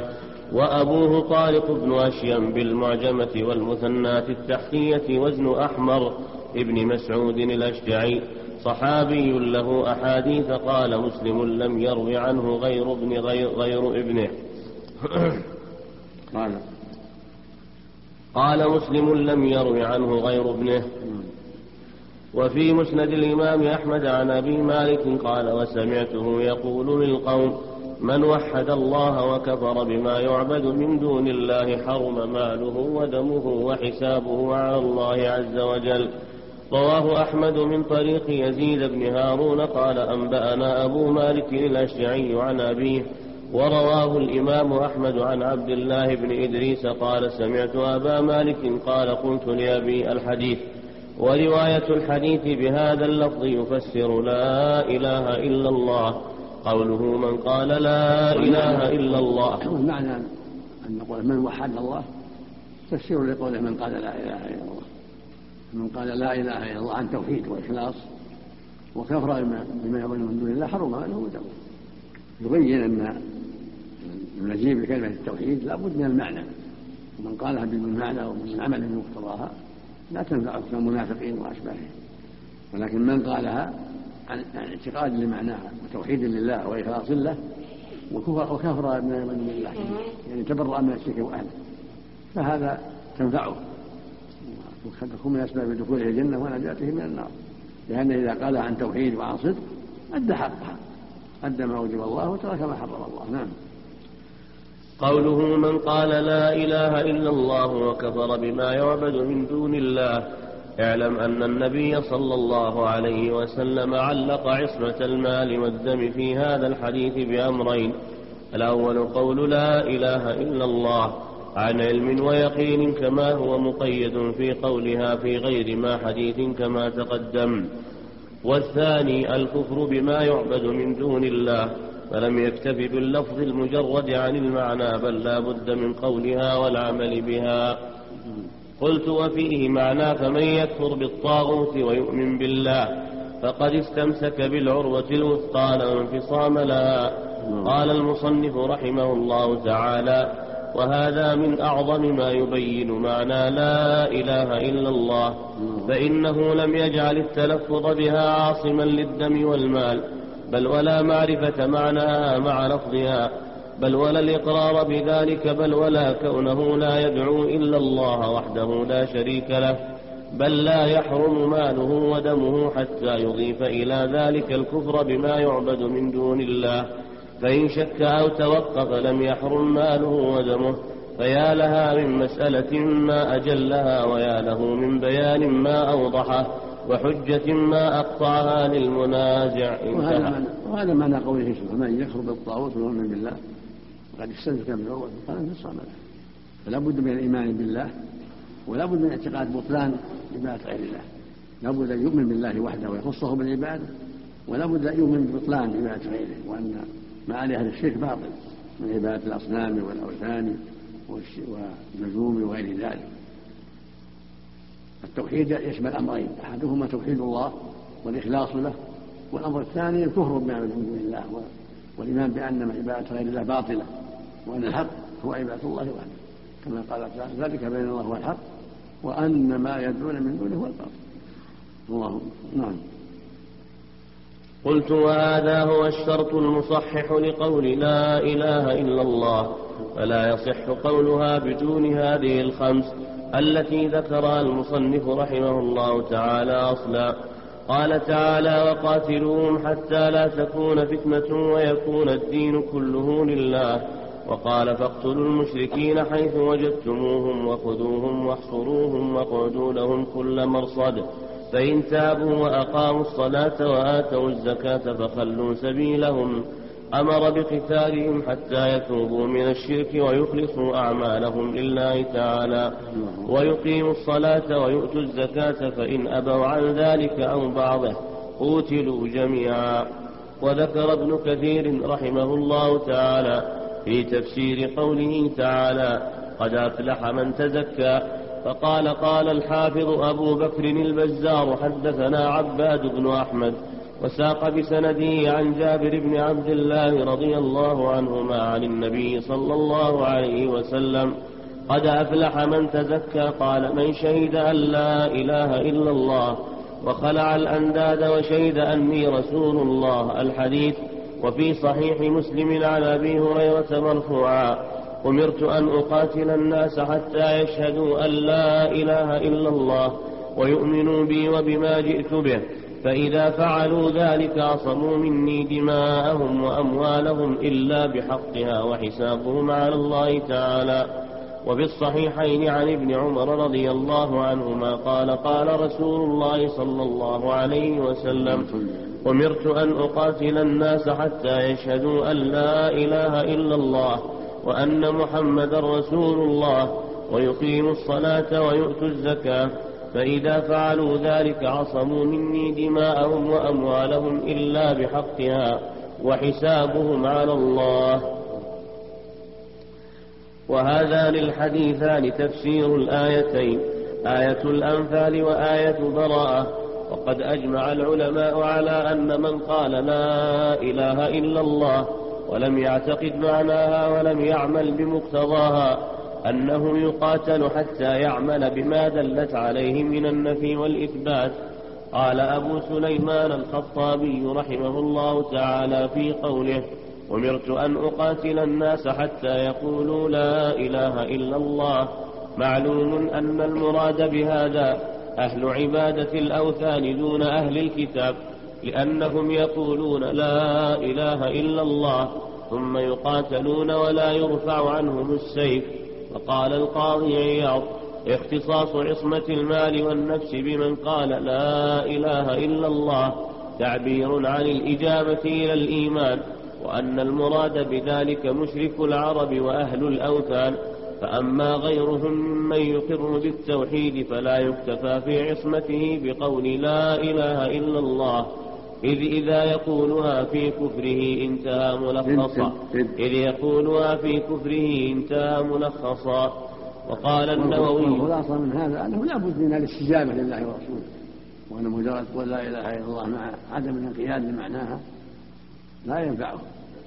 Speaker 3: وأبوه طارق بن أشيم بالمعجمة والمثنات التحتية وزن أحمر ابن مسعود الأشجعي. صحابي له أحاديث قال مسلم لم يروي عنه غير ابن غير, غير ابنه. قال مسلم لم يروي عنه غير ابنه. وفي مسند الإمام أحمد عن أبي مالك قال وسمعته يقول للقوم من وحد الله وكفر بما يعبد من دون الله حرم ماله ودمه وحسابه على الله عز وجل. رواه أحمد من طريق يزيد بن هارون قال أنبأنا أبو مالك الأشعري عن أبيه ورواه الإمام أحمد عن عبد الله بن إدريس قال سمعت أبا مالك قال قلت لأبي الحديث ورواية الحديث بهذا اللفظ يفسر لا إله إلا الله. قوله من قال لا إله إلا الله.
Speaker 4: معنى أن نقول من وحد الله؟ تفسير لقوله من قال لا إله إلا الله. من قال لا إله إلا الله عن توحيد وإخلاص وكفر بما يظن من دون الله حرم ماله ودمه يبين أن المجيء بكلمة التوحيد لا بد من المعنى. ومن قالها بدون معنى ومن عمل بمقتضاها لا تنفعه كالمنافقين وأشباههم. ولكن من قالها عن اعتقاد لمعناها وتوحيد لله وإخلاص له وكفر بما يظن من الله. يعني تبرأ من الشرك وأهله. فهذا تنفعه. وتكون من أسباب دخوله الجنة ونجاته من النار. لأنه إذا قال عن توحيد وعن صدق أدى حقها أدى ما وجب الله وترك ما حرم الله. نعم.
Speaker 3: قوله من قال لا إله إلا الله وكفر بما يعبد من دون الله اعلم أن النبي صلى الله عليه وسلم علق عصمة المال والدم في هذا الحديث بأمرين. الأول قول لا إله إلا الله عن علم ويقين كما هو مقيد في قولها في غير ما حديث كما تقدم. والثاني الكفر بما يعبد من دون الله فلم يكتف باللفظ المجرد عن المعنى بل لا بد من قولها والعمل بها. قلت وفيه معنى فمن يكفر بالطاغوت ويؤمن بالله فقد استمسك بالعروة الوثقى لا انفصام لها قال المصنف رحمه الله تعالى وهذا من أعظم ما يبين معنى لا إله إلا الله فإنه لم يجعل التلفظ بها عاصما للدم والمال بل ولا معرفة معناها مع لفظها بل ولا الإقرار بذلك بل ولا كونه لا يدعو إلا الله وحده لا شريك له بل لا يحرم ماله ودمه حتى يضيف إلى ذلك الكفر بما يعبد من دون الله. فإن شك أو توقف لم يحرم ماله ودمه فيا لها من مسألة ما أجلها ويا له من بيان ما أوضحه وحجة ما أقطعها للمنازع.
Speaker 4: وهذا معنى, وهذا معنى قوله سبحانه من يكفر بالطاغوت ويؤمن بالله وقد استمسك بالعروة قال انفصام له. فلا بد من الإيمان بالله ولا بد من اعتقاد بطلان عبادة غير الله. لا بد أن يؤمن بالله وحده ويخصه بالعبادة ولا بد أن يؤمن ببطلان عبادة غيره وأن ما عليه أهل الشرك باطل من عبادة الأصنام والأوثان والنجوم وغير ذلك. التوحيد يشمل أمرين أحدهما توحيد الله والإخلاص له والأمر الثاني الكفر بما من دون الله والإيمان بأن عبادة غير الله باطلة. وأن الحق هو عبادة الله وحده. كما قال تعالى ذلك بين الله والحق وأن ما يدعون من دونه هو الباطل. الله نعم.
Speaker 3: قلت وهذا هو الشرط المصحح لقول لا إله إلا الله فلا يصح قولها بدون هذه الخمس التي ذكرها المصنف رحمه الله تعالى أصلا. قال تعالى وقاتلوهم حتى لا تكون فتنة ويكون الدين كله لله. وقال فاقتلوا المشركين حيث وجدتموهم وخذوهم واحصروهم واقعدوا لهم كل مرصد. فإن تابوا وأقاموا الصلاة وآتوا الزكاة فخلوا سبيلهم. أمر بقتالهم حتى يتوبوا من الشرك ويخلصوا أعمالهم لله تعالى. ويقيموا الصلاة ويؤتوا الزكاة فإن أبوا عن ذلك أو بعضه قوتلوا جميعا. وذكر ابن كثير رحمه الله تعالى في تفسير قوله تعالى قد أفلح من تزكى فقال قال الحافظ أبو بكر البزار حدثنا عباد بن أحمد وساق بسنده عن جابر بن عبد الله رضي الله عنهما عن النبي صلى الله عليه وسلم قد أفلح من تزكى قال من شهد أن لا إله إلا الله وخلع الأنداد وشهد أني رسول الله الحديث وفي صحيح مسلم عن أبي هريرة مرفوعا أمرت أن أقاتل الناس حتى يشهدوا أن لا إله إلا الله ويؤمنوا بي وبما جئت به فإذا فعلوا ذلك عصموا مني دماءهم وأموالهم إلا بحقها وحسابهم على الله تعالى. وفي الصحيحين عن ابن عمر رضي الله عنهما قال قال رسول الله صلى الله عليه وسلم أمرت أن أقاتل الناس حتى يشهدوا أن لا إله إلا الله وأن محمدا رسول الله ويقيموا الصلاة ويؤتوا الزكاة فإذا فعلوا ذلك عصموا مني دماءهم وأموالهم إلا بحقها وحسابهم على الله. وهذان الحديثان تفسير الآيتين آية الأنفال وآية براءة. وقد أجمع العلماء على أن من قال لا إله إلا الله ولم يعتقد معناها ولم يعمل بمقتضاها أنه يقاتل حتى يعمل بما دلت عليه من النفي والإثبات. قال أبو سليمان الخطابي رحمه الله تعالى في قوله أمرت أن أقاتل الناس حتى يقولوا لا إله إلا الله. معلوم أن المراد بهذا أهل عبادة الأوثان دون أهل الكتاب لأنهم يقولون لا إله إلا الله ثم يقاتلون ولا يرفع عنهم السيف. فقال القاضي عياض اختصاص عصمة المال والنفس بمن قال لا إله إلا الله تعبير عن الإجابة إلى الإيمان وأن المراد بذلك مشرك العرب وأهل الأوثان. فأما غيرهم من يقر بالتوحيد فلا يكتفى في عصمته بقول لا إله إلا الله. إذ إذا يقولها في كفره انتهى ملخصا. إذ يقولها في كفره انتهى ملخصا. وقال النووي
Speaker 4: والخلاصة من هذا أنه لا بد من الاستجابة لله ورسوله. وأن مجرد قول لا إله إلا الله مع عدم الانقياد لمعناها لا ينفعه.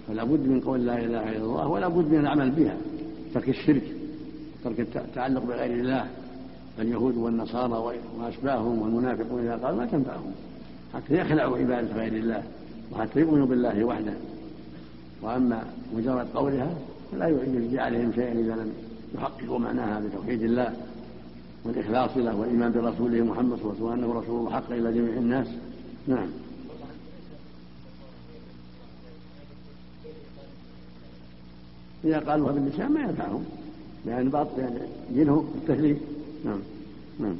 Speaker 4: فلا بد من قول لا إله إلا الله ولا بد من العمل بها. ترك الشرك. ترك التعلق بغير الله اليهود والنصارى وأشباههم والمنافقون إذا قالوا ما تنفعهم. حتى يخلعوا عبادة غير الله وحتى يؤمنوا بالله وحده. وأما مجرد قولها فلا يجزي عليهم شيئا إذا لم يحققوا معناها بتوحيد الله والإخلاص له والإيمان برسوله محمد صلى الله عليه وسلم وأنه رسول الله حق إلى جميع الناس. نعم. إذا قالوها باللسان ما ينفعهم. لأن بعض دينهم التكليف نعم. نعم.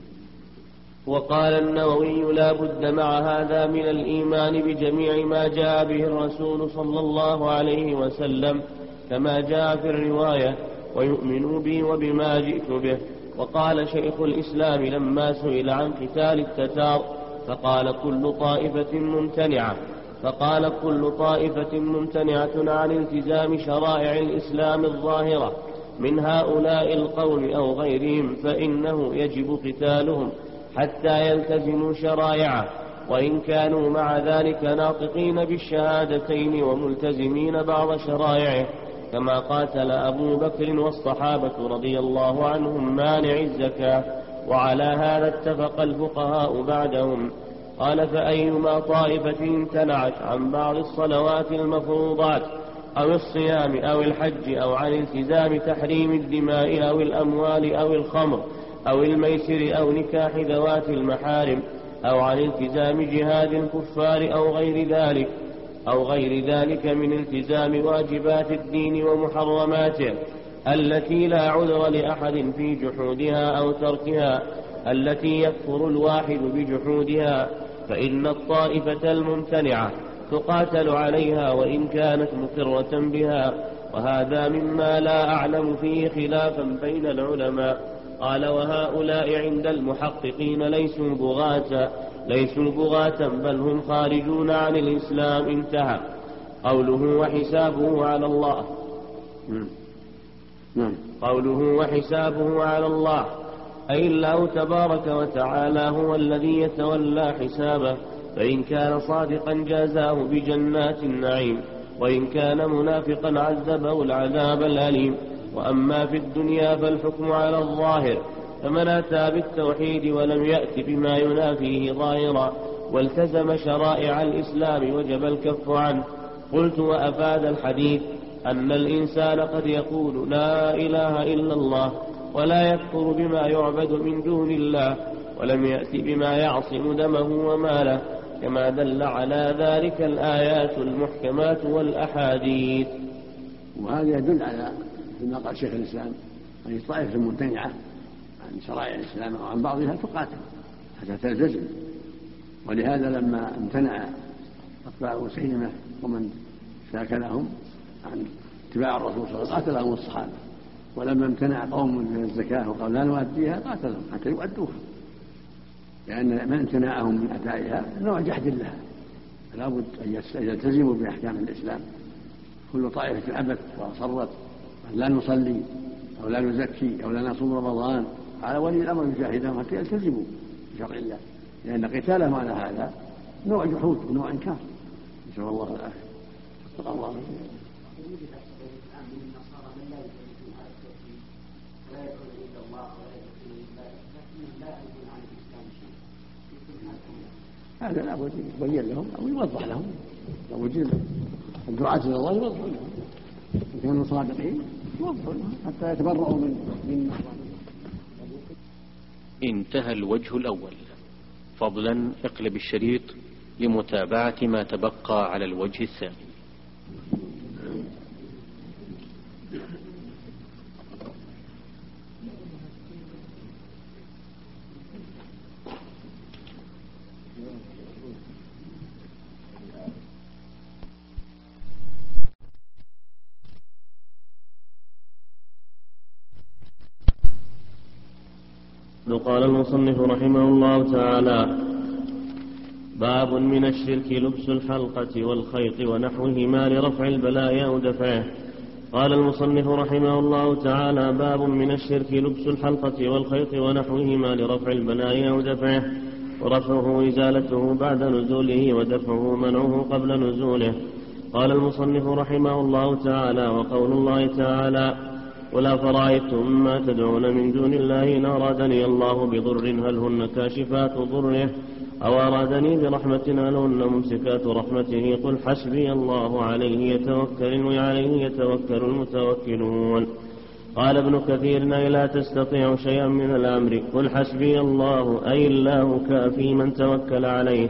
Speaker 3: وقال النووي لا بد مع هذا من الإيمان بجميع ما جاء به الرسول صلى الله عليه وسلم كما جاء في الرواية ويؤمنوا بي وبما جئت به وقال شيخ الإسلام لما سئل عن قتال التتار فقال كل طائفة ممتنعة فقال كل طائفة ممتنعة عن التزام شرائع الإسلام الظاهرة. من هؤلاء القوم أو غيرهم فإنه يجب قتالهم حتى يلتزموا شرائعه. وإن كانوا مع ذلك ناطقين بالشهادتين وملتزمين بعض شرائعه. كما قاتل أبو بكر والصحابة رضي الله عنهم مانع الزكاة. وعلى هذا اتفق الفقهاء بعدهم. قال فأيما طائفة امتنعت عن بعض الصلوات المفروضات أو الصيام أو الحج أو عن التزام تحريم الدماء أو الأموال أو الخمر أو الميسر أو نكاح ذوات المحارم أو عن التزام جهاد الكفار أو غير ذلك أو غير ذلك من التزام واجبات الدين ومحرماته التي لا عذر لأحد في جحودها أو تركها التي يكفر الواحد بجحودها فإن الطائفة الممتنعة تقاتل عليها وإن كانت مقرة بها وهذا مما لا أعلم فيه خلافا بين العلماء. قال وهؤلاء عند المحققين ليسوا بغاة ليسوا بغاة بل هم خارجون عن الإسلام. انتهى قوله وحسابه على الله. قوله وحسابه على الله أي الله تبارك وتعالى هو الذي يتولى حسابه. فإن كان صادقا جازاه بجنات النعيم وإن كان منافقا عذبه العذاب الأليم. وأما في الدنيا فالحكم على الظاهر فمن أتى بالتوحيد ولم يأت بما ينافيه ظاهرا والتزم شرائع الإسلام وجب الكف عنه. قلت وأفاد الحديث أن الإنسان قد يقول لا إله إلا الله ولا يكفر بما يعبد من دون الله ولم يأت بما يعصم دمه وماله. كما دل على ذلك الآيات المحكمات والأحاديث.
Speaker 4: وهذا يدل على كما قال شيخ الإسلام أن طائفة ممتنعة عن شرائع الإسلام أو عن بعضها تقاتل حتى تلتزم. ولهذا لما امتنع أتباع مسيلمة ومن ساكنهم عن اتباع الرسول صلى الله عليه وسلم قاتلهم الصحابة. ولما امتنع قوم من الزكاة وقالوا لا نؤديها قاتلهم حتى يؤدوها. لأن من امتناعهم من أدائها نوع جحد لها. فلا بد أن يلتزموا بأحكام الإسلام. كل طائفة أبت وأصرت. أن لا نصلي أو لا نزكي أو لا نصوم رمضان. على ولي الأمر يجاهدهم حتى يلتزموا بشرع الله. لأن قتالهم على هذا نوع جحود ونوع إنكار. نسأل الله العافية. وفق الله. هذا لابد يبين لهم أو يوضح لهم. وجد الدعاة إلى الله يوضح لهم. إن كانوا صادقين يوضح لهم حتى يتبرؤوا من من
Speaker 1: انتهى الوجه الأول. فضلا اقلب الشريط لمتابعة ما تبقى على الوجه الثاني.
Speaker 3: قال المصنف رحمه الله تعالى باب من الشرك لبس الحلقة والخيط ونحوهما لرفع البلاء أو دفعه قال المصنف رحمه الله تعالى باب من الشرك لبس الحلقة والخيط ونحوهما لرفع البلاء أو دفعه ورفعه إزالته بعد نزوله ودفعه منعه قبل نزوله. قال المصنف رحمه الله تعالى وقول الله تعالى قل أفرأيتم ما تدعون من دون الله إن أرادني الله بضر هل هن كاشفات ضره؟ أو أرادني برحمة هل هن ممسكات رحمته؟ قل حسبي الله عليه يتوكل وعليه يتوكل المتوكلون. قال ابن كثير أي لا تستطيع شيئا من الأمر. قل حسبي الله أي الله كافي من توكل عليه.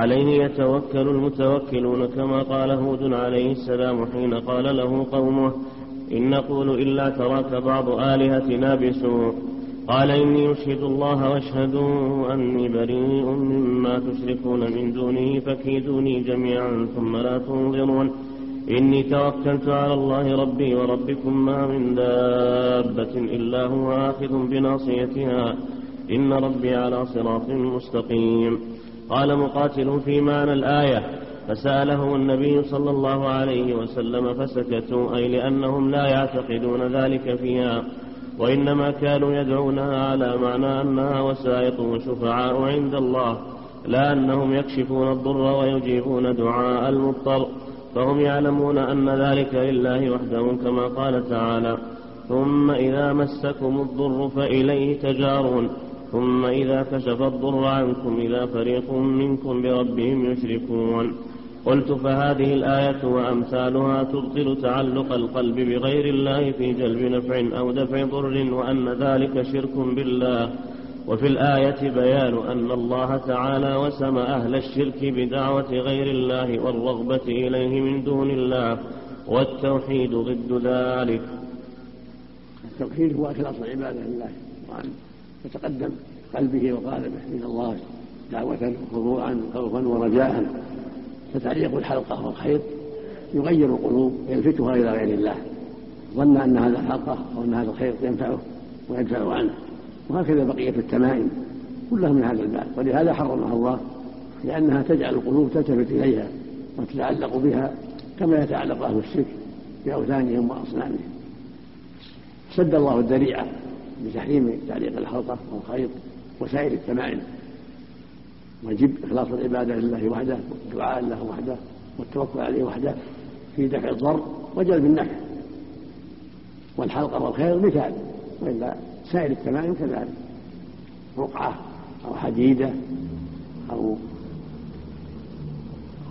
Speaker 3: عليه يتوكل المتوكلون كما قال هود عليه السلام حين قال له قومه إن نقول إلا تراك بعض آلهتنا بسوء. قال إني أشهد الله واشهدوا أني بريء مما تشركون من دونه فكيدوني جميعا ثم لا تنظرون. إني توكلت على الله ربي وربكم ما من دابة إلا هو آخذ بناصيتها. إن ربي على صراط مستقيم. قال مقاتل في معنى الآية فسأله النبي صلى الله عليه وسلم فسكتوا أي لأنهم لا يعتقدون ذلك فيها وإنما كانوا يدعونها على معنى أنها وسائط وشفعاء عند الله لا أنهم يكشفون الضر ويجيبون دعاء المضطر فهم يعلمون أن ذلك لله وحده كما قال تعالى ثم إذا مسكم الضر فإليه تجارون ثم إذا كشف الضر عنكم إذا فريق منكم بربهم يشركون. قلت فهذه الآية وأمثالها تبطل تعلق القلب بغير الله في جلب نفع أو دفع ضر وأن ذلك شرك بالله. وفي الآية بيان أن الله تعالى وسم أهل الشرك بدعوة غير الله والرغبة إليه من دون الله والتوحيد ضد ذلك.
Speaker 4: التوحيد هو إخلاص العبادة لله وأن يتقدم قلبه وقالبه من الله دعوة وخضوعا وخوفا ورجاء. فتعليق الحلقة والخيط يغير القلوب ويلفتها إلى غير الله. ظن أن هذا الحلقة أو أن هذا الخيط ينفعه ويدفع عنه. وهكذا بقية التمائم كلها من هذا الباب. ولهذا حرمها الله لأنها تجعل القلوب تلتفت إليها وتتعلق بها كما يتعلق أهل الشرك بأوثانهم وأصنامهم. سد الله الذريعة بتحريم تعليق الحلقة والخيط وسائر التمائم. ويجب إخلاص العبادة لله وحده والدعاء له وحده والتوكل عليه وحده في دفع الضر وجلب النفع. والحلقة والخير مثال وإلا سائر التمائم كذلك. رقعة أو حديدة أو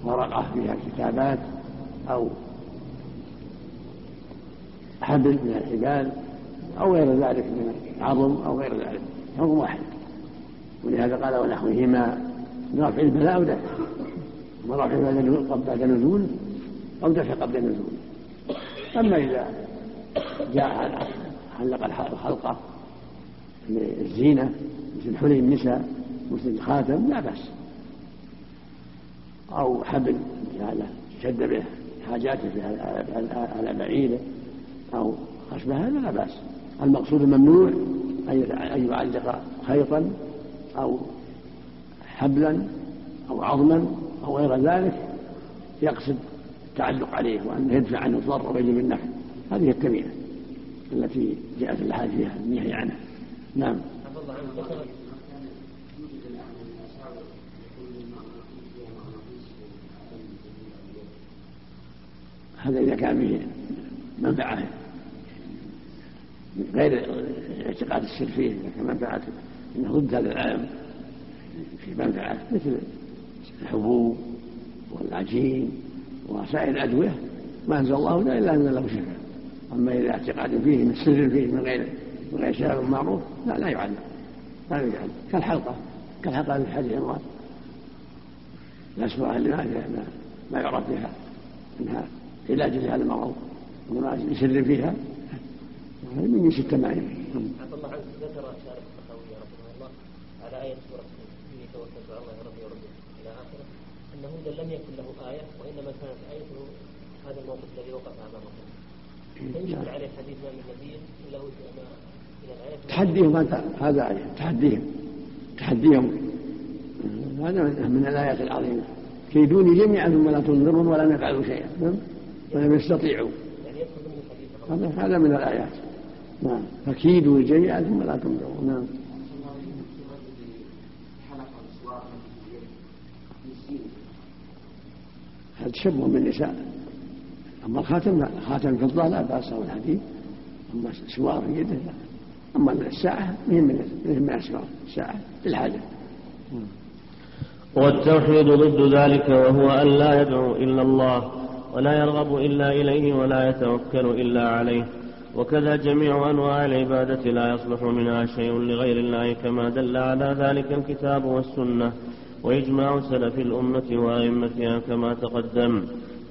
Speaker 4: ورقة فيها كتابات أو حبل من الحبال أو غير ذلك من العظم أو غير ذلك حكم واحد. ولهذا قال ونحوهما رفع البلاء أو دفع أما رفع بعد نزول أو دفع قبل النزول. أما إذا جاء حلق الحلقة للزينة مثل حلي النساء مثل الخاتم لا بأس. أو حبل هذا شد به حاجاته على بعيره أو خشبه هذا لا بأس. المقصود الممنوع أن يعلق خيطا أو حبلا أو عظما أو غير ذلك يقصد التعلق عليه وأن يدفع عنه الضر ويجلب النفع هذه التميمة التي جاءت الأحاديث فيها النهي عنها. نعم. هذا إذا كان به منفعة غير اعتقاد السر فيه كان منفعة أنه ضد هذا العالم. في منفعة مثل الحبوب والعجين وسائر الأدوية. ما أنزل الله لا إلا أنزل له شفاء. أما إذا اعتقاد فيه من سر فيه من غير من غير سبب معروف لا لا يعلم. لا يجعل كالحلقة. كالحلقة في حديث عمران الأسماء اللي ما ما يعرف بها أنها علاج لهذا المرض. وما يسر فيها. من التمائم
Speaker 3: عفى الله عنك ذكر شارح الطحاوي رحمه الله على آية سورة إني توكلت على الله ربي وربي إلى آخره هودا لم يكن له آية وإنما كانت آيته هذا الموقف الذي وقع أمام الله فينشر عليه حديث ما من نبي إلا هو من الآية.
Speaker 4: تحديهم هذا آية تحديهم. تحديهم. هذا من الآيات العظيمة. كيدوني جميعا ثم لا تنظرون ولم يفعلوا شيئا. ولم يستطيعوا. هذا هذا من الآيات. نعم. فكيدوا جميعا ثم لا تنظروا نعم. هذا تشبه بالنساء أما الخاتم لا خاتم فضة لا بأس أو الحديد أما سوار في يده لا. أما الساعة مهم من أسوار الساعة للحاجة
Speaker 3: والتوحيد ضد ذلك وهو أن لا يدعو إلا الله ولا يرغب إلا إليه ولا يتوكل إلا عليه. وكذا جميع أنواع العبادة لا يصلح منها شيء لغير الله كما دل على ذلك الكتاب والسنة. وإجماع سلف الأمة وأئمتها كما تقدم.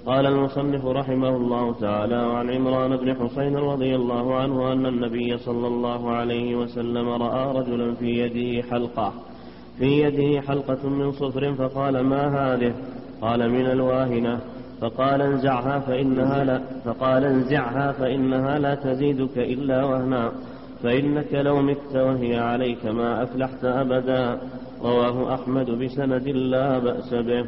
Speaker 3: قال المصنف رحمه الله تعالى عن عمران بن حسين رضي الله عنه أن النبي صلى الله عليه وسلم رأى رجلا في يده حلقة. في يده حلقة من صفر فقال ما هذه؟ قال من الواهنة. فقال انزعها فإنها لا فقال انزعها فإنها لا تزيدك إلا وهنا. فإنك لو مت وهي عليك ما أفلحت أبدا. رواه أحمد بسند لا بأس به.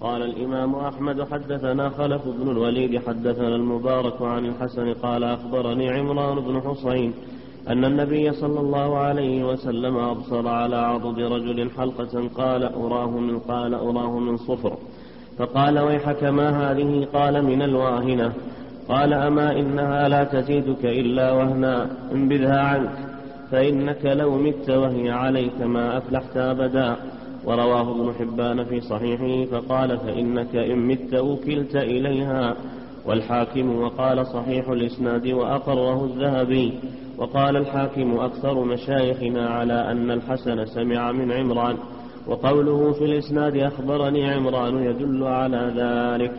Speaker 3: قال الإمام أحمد حدثنا خلف بن الوليد حدثنا المبارك عن الحسن قال أخبرني عمران بن حصين أن النبي صلى الله عليه وسلم أبصر على عضد رجل حلقة قال أراه من قال أراه من صفر. فقال ويحك ما هذه؟ قال من الواهنة. قال أما إنها لا تزيدك إلا وهنا انبذها عنك. فإنك لو مت وهي عليك ما أفلحت أبدا. ورواه ابن حبان في صحيحه فقال فإنك إن مت وكلت إليها. والحاكم وقال صحيح الإسناد وأقره الذهبي. وقال الحاكم أكثر مشايخنا على أن الحسن سمع من عمران. وقوله في الإسناد أخبرني عمران يدل على ذلك.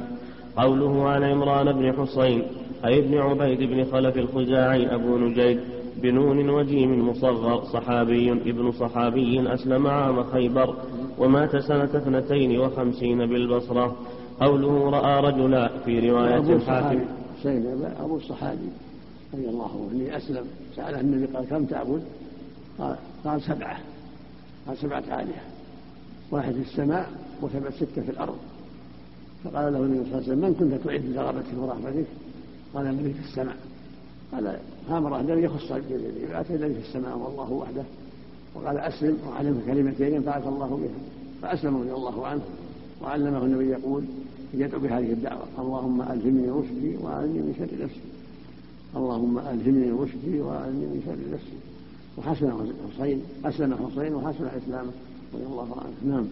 Speaker 3: قوله عن عمران بن حصين أي ابن عبيد بن خلف الخزاعي أبو نجيد. بنون وجيم مصغر صحابي ابن صحابي أسلم عام خيبر ومات سنة اثنتين وخمسين بالبصرة. قوله رأى رجلا في رواية الحاكم
Speaker 4: أبو الصحابي رضي الله عنه أسلم. سأله النبي قال كم تعبد؟ قال, قال سبعة. قال سبعة آلهة واحد في السماء وسبع ستة في الأرض. فقال له النبي صلى الله عليه وسلم من كنت تعد لرغبتك ورحمتك؟ قال الذي في السماء. قال هامر الذي يخص العبادة الذي في السماء والله وحده. وقال أسلم وعلمك كلمتين ينفعك الله بها. فأسلم رضي الله عنه وعلمه النبي يقول يدعو بهذه الدعوة اللهم ألهمني رشدي وأعلمني من شر نفسي اللهم ألهمني رشدي وأعلمني من شر نفسي وحسن حسين أسلم حسين وحسن إسلامه رضي الله عنه. نعم.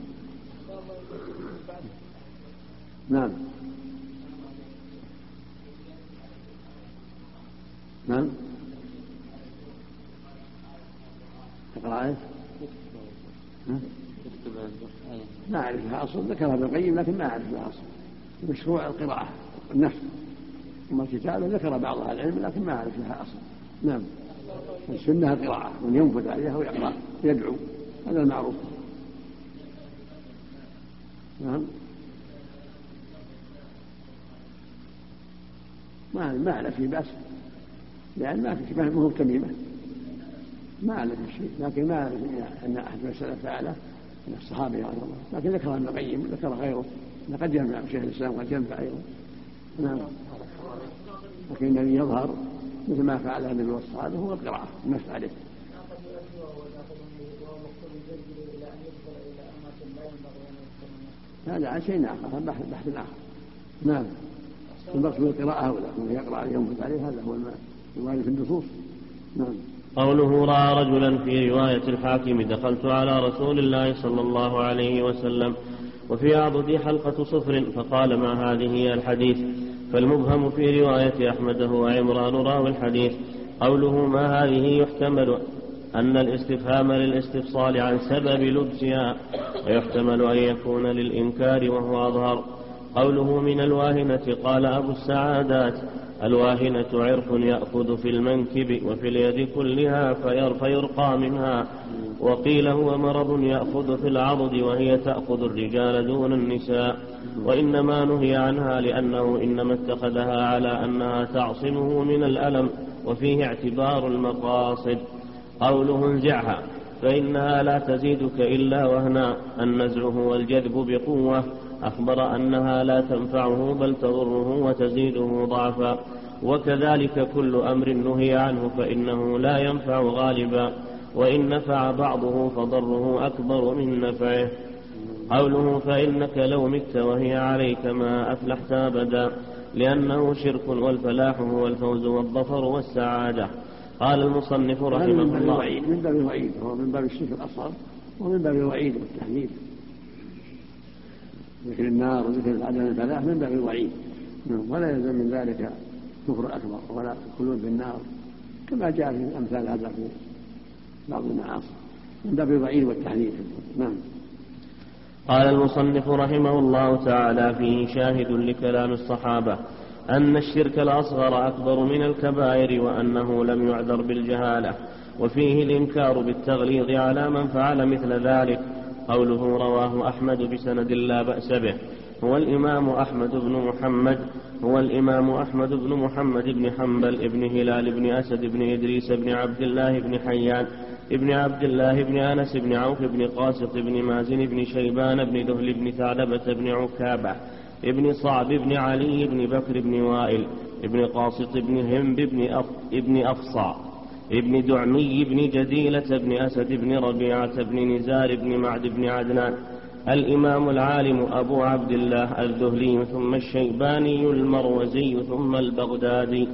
Speaker 4: نعم. نعم تقرأ آية. ما أعرف لها أصل ذكرها ابن القيم لكن ما أعرف لها أصل. مشروع القراءة النفس. أما الكتابة ذكر بعض أهل العلم لكن ما أعرف لها أصل. نعم. السنة القراءة من ينفذ عليها ويقرأ يدعو. هذا المعروف. نعم. ما ما في بأس. لأن ما في ما هو تميمة. ما أعرف شيء لكن ما أعرف أن أحد من السلف فعله من الصحابة رضي الله لكن ذكر ابن القيم ذكر غيره. قد ينفع شيخ الإسلام قد ينفع أيضا. نعم. لكن الذي يظهر مثل ما فعل النبي والصحابة هو القراءة المسح عليه هذا عن شيء آخر هذا بحث آخر. نعم. المقصود القراءة ولكن يقرأ عليه ينفث عليه هذا هو الوارد في النصوص. نعم.
Speaker 3: قوله رأى رجلا في رواية الحاكم دخلت على رسول الله صلى الله عليه وسلم وفي عضدي حلقة صفر فقال ما هذه الحديث؟ فالمبهم في رواية أحمد هو عمران راوي الحديث. قوله ما هذه? يحتمل أن الاستفهام للاستفصال عن سبب لبسها ويحتمل أن يكون للإنكار وهو أظهر. قوله من الواهنة قال أبو السعادات الواهنة عرق يأخذ في المنكب وفي اليد كلها فيرقى منها. وقيل هو مرض يأخذ في العضد وهي تأخذ الرجال دون النساء. وإنما نهي عنها لأنه إنما اتخذها على أنها تعصمه من الألم وفيه اعتبار المقاصد. قوله انزعها فإنها لا تزيدك إلا وهنا. النزع هو الجذب بقوة. أخبر أنها لا تنفعه بل تضره وتزيده ضعفا. وكذلك كل أمر نهي عنه فإنه لا ينفع غالبا. وإن نفع بعضه فضره أكبر من نفعه. قوله فإنك لو مت وهي عليك ما أفلحت أبدا. لأنه شرك والفلاح هو الفوز والظفر والسعادة. قال المصنف رحمه الله.
Speaker 4: من باب الوعيد هو من باب الشرك الأصغر ومن باب الوعيد والتحذير. ذكر النار وذكر عدم الفلاح من باب الوعيد. ولا يلزم من ذلك كفر أكبر ولا خلود في النار كما جاء في أمثال هذا في بعض المعاصي من باب الوعيد والتحذير. نعم.
Speaker 3: قال المصنف رحمه الله تعالى فيه شاهد لكلام الصحابة أن الشرك الأصغر أكبر من الكبائر وأنه لم يعذر بالجهالة وفيه الإنكار بالتغليظ على من فعل مثل ذلك. قوله رواه أحمد بسند لا بأس به. هو الإمام أحمد بن محمد هو الإمام أحمد بن محمد بن حنبل بن هلال بن أسد بن إدريس بن عبد الله بن حيان بن عبد الله بن أنس بن عوف بن قاسط بن مازن بن شيبان بن دهل بن ثعلبة بن عكابة ابن صعب بن علي بن بكر بن وائل ابن قاسط بن هند بن أف أفصع ابن دعمي بن جديلة بن أسد بن ربيعة بن نزار بن معد بن عدنان. الإمام العالم أبو عبد الله الذهلي ثم الشيباني المروزي ثم البغدادي.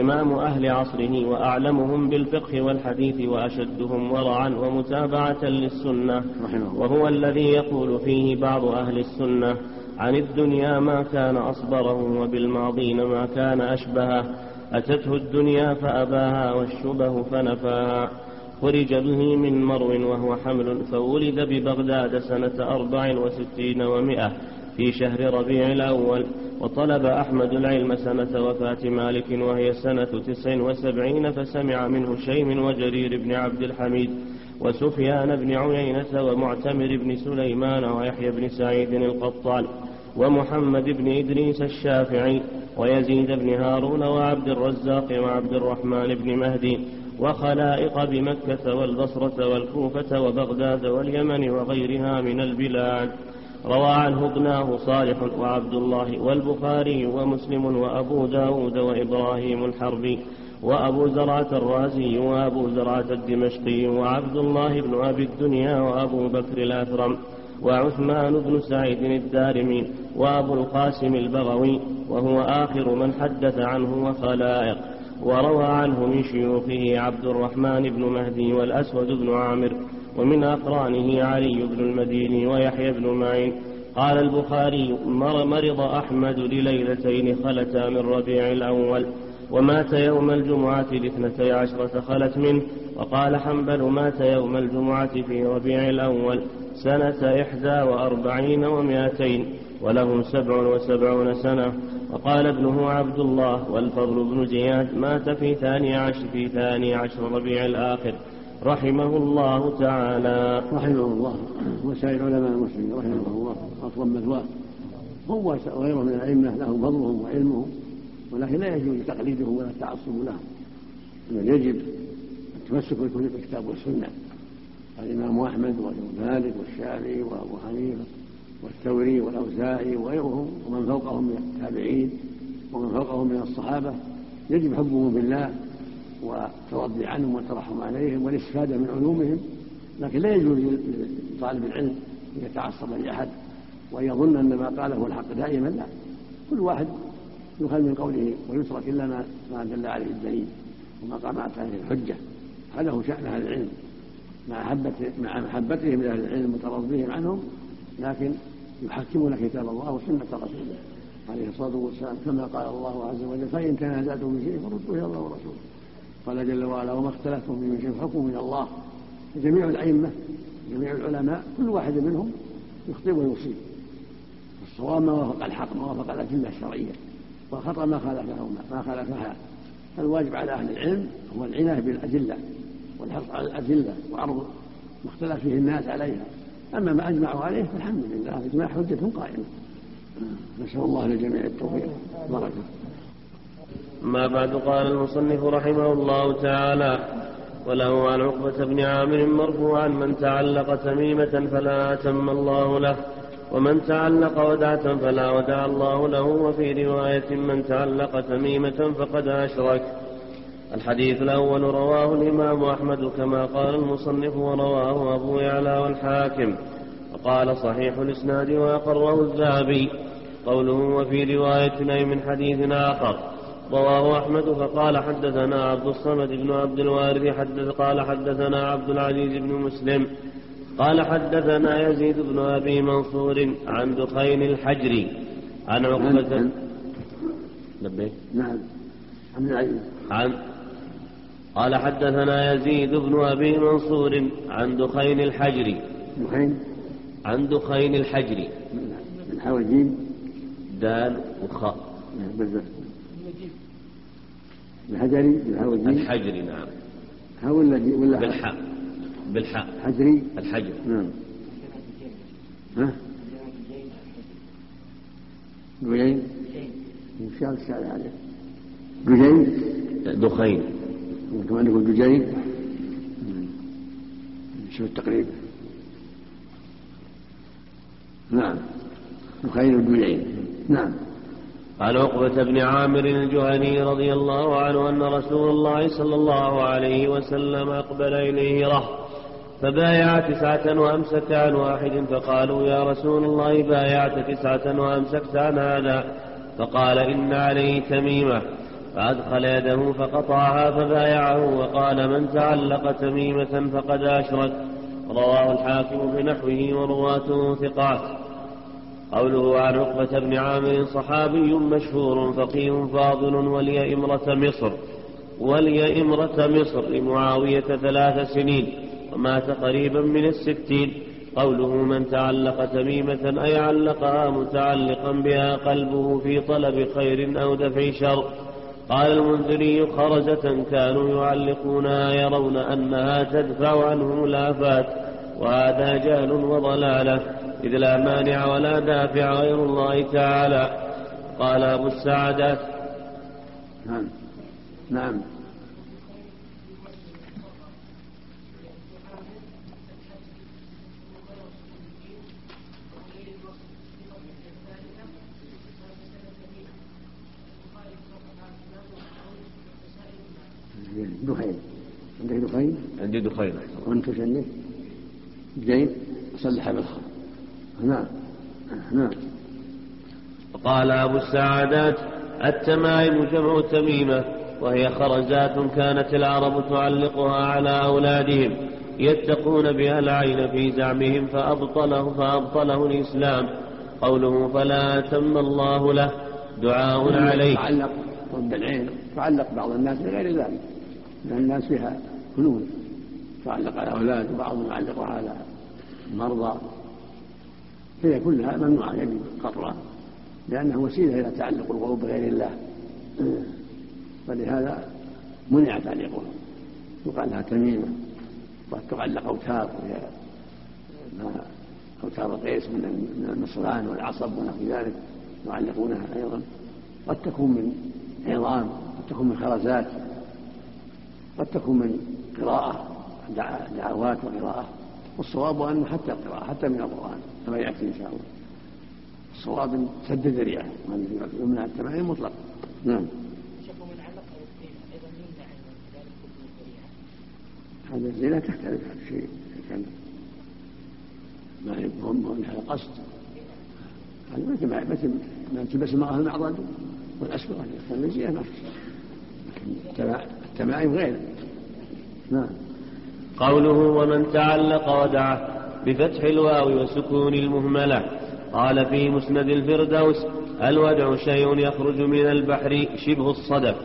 Speaker 3: إمام أهل عصره وأعلمهم بالفقه والحديث وأشدهم ورعا ومتابعة للسنة. وهو الذي يقول فيه بعض أهل السنة عن الدنيا ما كان أصبره وبالماضين ما كان أشبهه. أتته الدنيا فأباها والشبه فنفاها. خرج به من مرو وهو حمل فولد ببغداد سنة أربع وستين ومائة في شهر ربيع الأول. وطلب أحمد العلم سنة وفاة مالك وهي سنة تسع وسبعين فسمع منه شيم وجرير بن عبد الحميد وسفيان بن عيينة ومعتمر بن سليمان ويحيى بن سعيد القطان. ومحمد بن إدريس الشافعي ويزيد بن هارون وعبد الرزاق وعبد الرحمن بن مهدي وخلائق بمكة والبصرة والكوفة وبغداد واليمن وغيرها من البلاد. روى عنه ابناه صالح وعبد الله والبخاري ومسلم وأبو داود وإبراهيم الحربي وأبو زرعة الرازي وأبو زرعة الدمشقي وعبد الله بن أبي الدنيا وأبو بكر الأثرم وعثمان بن سعيد الدارمي وأبو القاسم البغوي وهو آخر من حدث عنه وخلائق. وروى عنه من شيوخه عبد الرحمن بن مهدي والأسود بن عامر ومن أقرانه علي بن المديني ويحيى بن معين. قال البخاري مرض أحمد لليلتين خلتا من ربيع الأول ومات يوم الجمعة لاثنتي عشرة خلت منه. وقال حنبل مات يوم الجمعة في ربيع الأول سنة إحدى وأربعين ومائتين. وله سبع وسبعون سنة. وقال ابنه عبد الله والفضل بن زياد مات في ثاني عشر في ثاني عشر ربيع الآخر. رحمه الله تعالى.
Speaker 4: رحمه الله. وسائر علماء المسلمين رحمه الله أفضل مثواه هو وغيره من الأئمة لهم فضلهم وعلمهم ولكن لا يجوز تقليدهم ولا التعصب لهم بل يجب التمسك بالكتاب والسنة. الإمام أحمد ومالك والشافعي وأبو حنيفة. والثوري والأوزاعي وغيرهم ومن فوقهم من التابعين ومن فوقهم من الصحابة يجب حبهم بالله والترضي عنهم والترحم عليهم والاستفادة من علومهم لكن لا يجوز لطالب العلم أن يتعصب لأحد وأن يظن أن ما قاله الحق دائما لا. كل واحد يخل من قوله ويترك إلا ما ما دل عليه الدليل وما قامت عليه الحجة هذا هو شأن أهل العلم مع مع محبتهم لأهل العلم وترضيهم عنهم لكن يحكمون كتاب الله وسنة رسوله عليه الصلاة والسلام كما قال الله عز وجل فإن تنازعتم في شيء فردوه إلى الله ورسوله. قال جل وعلا وما اختلفتم في من شيء حكم من الله. جميع الأئمة جميع العلماء كل واحد منهم يخطئ ويصيب. الصواب ما وافق الحق ما وافق الأدلة الشرعية. والخطأ ما خالفه ما خالفها. فالواجب على أهل العلم هو العناية بالأدلة والحرص على الأدلة وعرض ما اختلف فيه الناس عليها. أما ما أجمعوا عليه فالحمد لله الإجماع حجة قائمة نسأل الله للجميع التوفيق. بركة
Speaker 3: ما بعد قال المصنف رحمه الله تعالى وله عن عقبة بن عامر مرفوعا من تعلق تميمة فلا أتم الله له ومن تعلق ودعة فلا ودع الله له وفي رواية من تعلق تميمة فقد أشرك الحديث الأول رواه الإمام أحمد كما قال المصنف ورواه أبو يعلى والحاكم. وقال صحيح الإسناد وأقره الذهبي. قوله وفي رواية أي من حديث آخر. رواه أحمد فقال حدثنا عبد الصمد بن عبد الوارث حدث قال حدثنا عبد العزيز بن مسلم. قال حدثنا يزيد بن أبي منصور عن دخين الحجري عن عقبة
Speaker 4: لبيك. نعم. عن العزيز
Speaker 3: عن قال حدثنا يزيد بن أبي منصور عن دخين الحجري.
Speaker 4: دخين؟
Speaker 3: عن دخين الحجري.
Speaker 4: من حول جيم؟
Speaker 3: دال وخاء.
Speaker 4: الحجري بالحاء والجيم
Speaker 3: الحجري نعم.
Speaker 4: ها ولا جي ولا
Speaker 3: بالحاء. بالحاء.
Speaker 4: حجري؟
Speaker 3: الحجر.
Speaker 4: نعم. ها؟ قليل وش عليه
Speaker 3: دخين.
Speaker 4: كمان يقول قليل شو التقريب؟ نعم. دخين وقليل نعم.
Speaker 3: عن عقبة بن عامر الجهني رضي الله عنه أن رسول الله صلى الله عليه وسلم أقبل إليه رهط فبايع تسعة وأمسك عن واحد فقالوا يا رسول الله بايعت تسعة وأمسكت عن هذا. فقال إن عليه تميمة. فأدخل يده فقطعها فبايعه وقال من تعلق تميمة فقد أشرك. رواه الحاكم بنحوه ورواته ثقات. قوله عن عقبة بن عامر صحابي مشهور فقيه فاضل ولي إمرة مصر. ولي إمرة مصر لمعاوية ثلاث سنين ومات قريبا من الستين. قوله من تعلق تميمة أي علقها متعلقا بها قلبه في طلب خير أو دفع شر. قال المنذري خرزة كانوا يعلقونها يرون أنها تدفع عنهم الآفات وهذا جهل وضلالة إذ لا مانع ولا دافع غير الله تعالى. قال أبو السعدات
Speaker 4: نعم. نعم. دخين عندك دخين؟
Speaker 3: عندي دخين
Speaker 4: وانت وش عندك؟ جيد صلح بالخمر نعم نعم
Speaker 3: قال أبو السعادات التمائم جمع تميمة وهي خرزات كانت العرب تعلقها على أولادهم يتقون بها العين في زعمهم فأبطله فأبطله الإسلام. قوله فلا أتم الله له دعاء عليه
Speaker 4: تعلق ضد العين تعلق بعض الناس بغير ذلك. لأن الناس فيها كنوز. تعلق على أولاد وبعضهم يعلقها على مرضى. هي كلها ممنوعة يجب قطعها لأنه وسيلة إلى تعلق القلوب بغير الله. فلهذا منع تعليقها. يقال لها تميمة. وقد تعلق أوتار وهي أوتار القيس من النصران والعصب ونحو ذلك يعلقونها أيضا. قد تكون من عظام قد تكون من خرزات. قد تكون من قراءة دعوات وقراءة. والصواب أنه حتى القراءة حتى من القرآن كما يأتي إن شاء الله. الصواب سد الذريعة يمنع التمائم مطلق نعم. هذا الزنا تختلف عن شيء كان ما يبهم من هذا القصد هذا مثل ما مثل ما تلبس معه المعضد والاسبغ هذا الزنا ما لكن التمائم غير نعم.
Speaker 3: قوله ومن تعلق ودعه بفتح الواو وسكون المهملة. قال في مسند الفردوس الودع شيء يخرج من البحر شبه الصدف.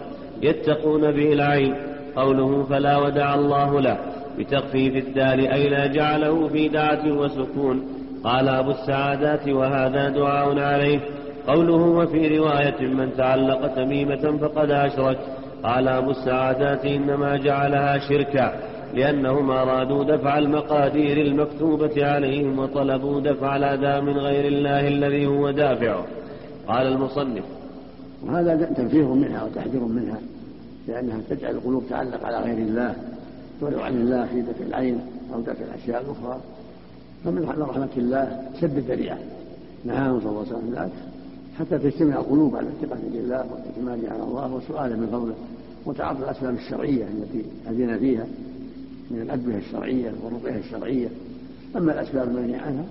Speaker 3: يتقون به العين. قوله فلا ودع الله له. بتخفيف الدال أي لا جعله في دعة وسكون. قال أبو السعادات وهذا دعاء عليه. قوله وفي رواية من تعلق تميمة فقد أشرك. قال أبو السعادات إنما جعلها شركا لأنهم أرادوا دفع المقادير المكتوبة عليهم وطلبوا دفع الأذى من غير الله الذي هو دافعه قال المصنف
Speaker 4: وهذا تنفير منها وتحذير منها لأنها تجعل القلوب تعلق على غير الله تولو عن الله في دفع العين أو دفع الأشياء الأخرى. فمن رحمة الله سد الذريعة. نهاهم صلى الله عليه وسلم حتى تجتمع القلوب على الثقة بالله والاعتماد على الله وسؤاله من فضله. وتعرض الأسباب الشرعية التي أذن فيها من الأدوية الشرعية والرقية الشرعية. أما الأسباب المنهي عنها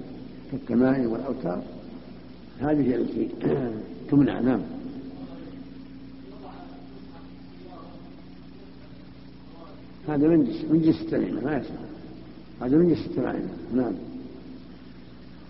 Speaker 4: كالتمائم والأوتار هذه التي تمنع نعم. هذا من جنس من التميمة ما يسمع هذا من جنس التمائم نعم.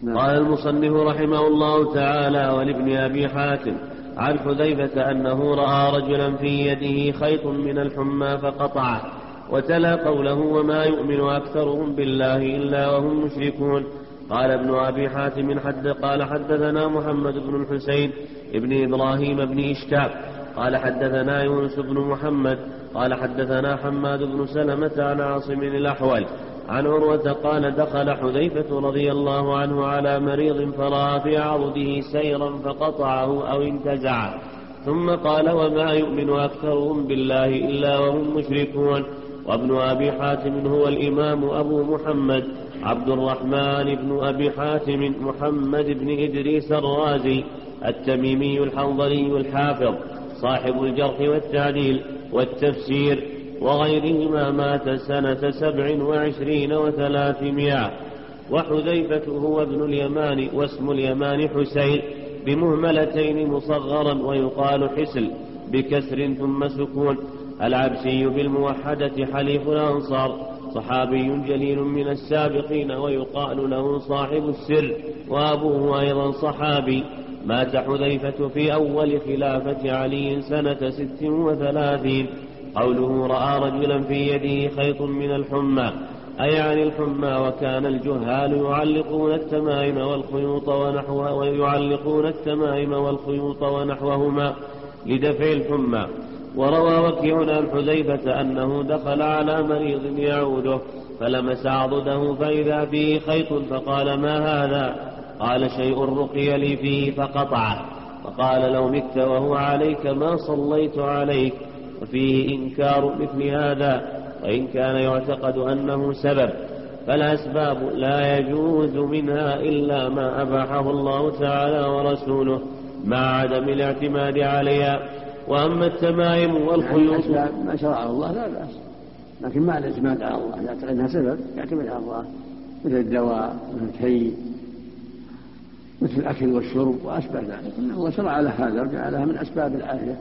Speaker 3: نعم. قال المصنف رحمه الله تعالى ولابن أبي حاتم عن حذيفة أنه رأى رجلا في يده خيط من الحمى فقطعه وتلا قوله وما يؤمن أكثرهم بالله إلا وهم مشركون. قال ابن أبي حاتم حد قال حدثنا محمد بن الحسين ابن إبراهيم بن إشكاب قال حدثنا يونس بن محمد قال حدثنا حماد بن سلمة عن عاصم الأحول عن عروة قال دخل حذيفة رضي الله عنه على مريض فرأى في عرضه سيرا فقطعه أو انتزعه ثم قال وما يؤمن أكثرهم بالله إلا وهم مشركون. وابن أبي حاتم هو الإمام أبو محمد. عبد الرحمن بن أبي حاتم محمد بن إدريس الرازي التميمي الحنظلي الحافظ صاحب الجرح والتعديل والتفسير. وغيرهما مات سنة سبع وعشرين وثلاثمائة. وحذيفة هو ابن اليمان واسم اليمان حسين بمهملتين مصغرا ويقال حسل بكسر ثم سكون. العبسي بالموحدة حليف الأنصار صحابي جليل من السابقين ويقال له صاحب السر وأبوه أيضا صحابي. مات حذيفة في أول خلافة علي سنة ست وثلاثين. قوله رأى رجلا في يده خيط من الحمى أي عن الحمى وكان الجهال يعلقون التمائم والخيوط ونحوها ويعلقون التمائم والخيوط ونحوهما لدفع الحمى. وروى وكيع عن حذيفة أنه دخل على مريض يعوده فلمس عضده فإذا فيه خيط فقال ما هذا؟ قال شيء رقي لي فيه فقطعه. فقال لو مت وهو عليك ما صليت عليك. وفيه إنكار مثل هذا وإن كان يعتقد أنه سبب فالأسباب لا يجوز منها إلا ما أباحه الله تعالى ورسوله مع عدم الاعتماد عليها. وأما التمائم والخيوط
Speaker 4: يعني ما شرعه الله لا بأس. لكن مع الاعتماد على الله يعتقد أنها سبب يعتمد على الله. مثل الدواء مثل الكي مثل الأكل والشرب وأشبه ذلك. الله شرع له هذا وجعل لها من أسباب العافية.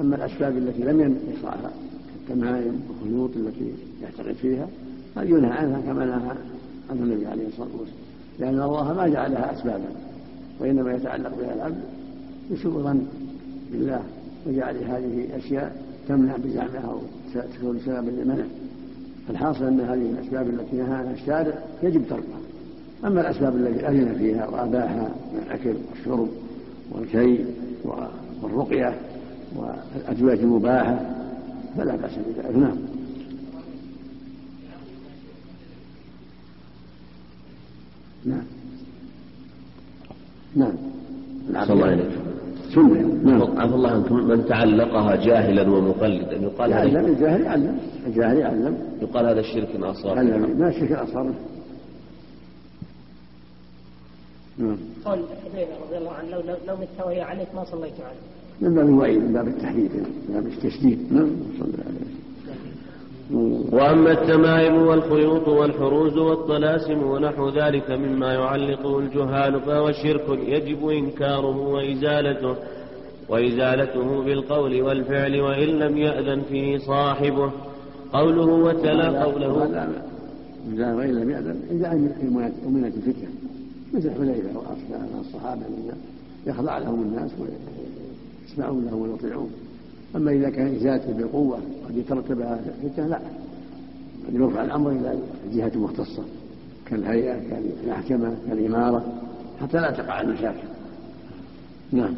Speaker 4: أما الأسباب التي لم يشرعها كالتمائم والخيوط التي يعتقد فيها هذه ينهى عنها كما نهى عنه النبي عليه الصلاة والسلام. لأن الله ما جعلها أسبابا وإنما يتعلق بها العبد بسوء ظن بالله وجعل هذه أشياء تمنع بزعمها أو تكون سببا للمنع فالحاصل أن هذه الأسباب التي نهى عنها الشارع يجب تركها. أما الأسباب التي أذن فيها وأباحها من الأكل والشرب والكي والرقية والأدوية المباحة فلا بأس بذلك. نعم. نعم. نعم.
Speaker 8: صلى الله عليه سنة. نعم. عفى الله عنكم. من تعلقها جاهلا ومقلدا يقال
Speaker 4: يعلم الجاهل يعلم. الجاهل يعلم.
Speaker 8: يقال هذا الشرك الأصغر
Speaker 4: ما الشرك الأصغر
Speaker 7: نعم. قول حذيفة رضي الله عنه لو لو مت وهي عليك ما صليت عليه
Speaker 4: من باب الوعيد من باب التحديد من باب التشديد. نعم صلى الله عليه وسلم.
Speaker 3: وأما التمائم والخيوط والحروز والطلاسم ونحو ذلك مما يعلقه الجهال فهو شرك يجب إنكاره وإزالته وإزالته بالقول والفعل وإن لم يأذن فيه صاحبه. قوله وتلا قوله.
Speaker 4: وإن لم يأذن إذا أمنت الفتنة. مثل حذيفة وأصحاب الصحابة يخضع لهم الناس ويسمعون لهم ويطيعون. أما إذا كان إزالته بالقوة قد يترتب على فتنة لا. قد يرفع الأمر إلى جهة مختصة كالهيئة كالمحكمة كالإمارة حتى لا تقع المشاكل. نعم.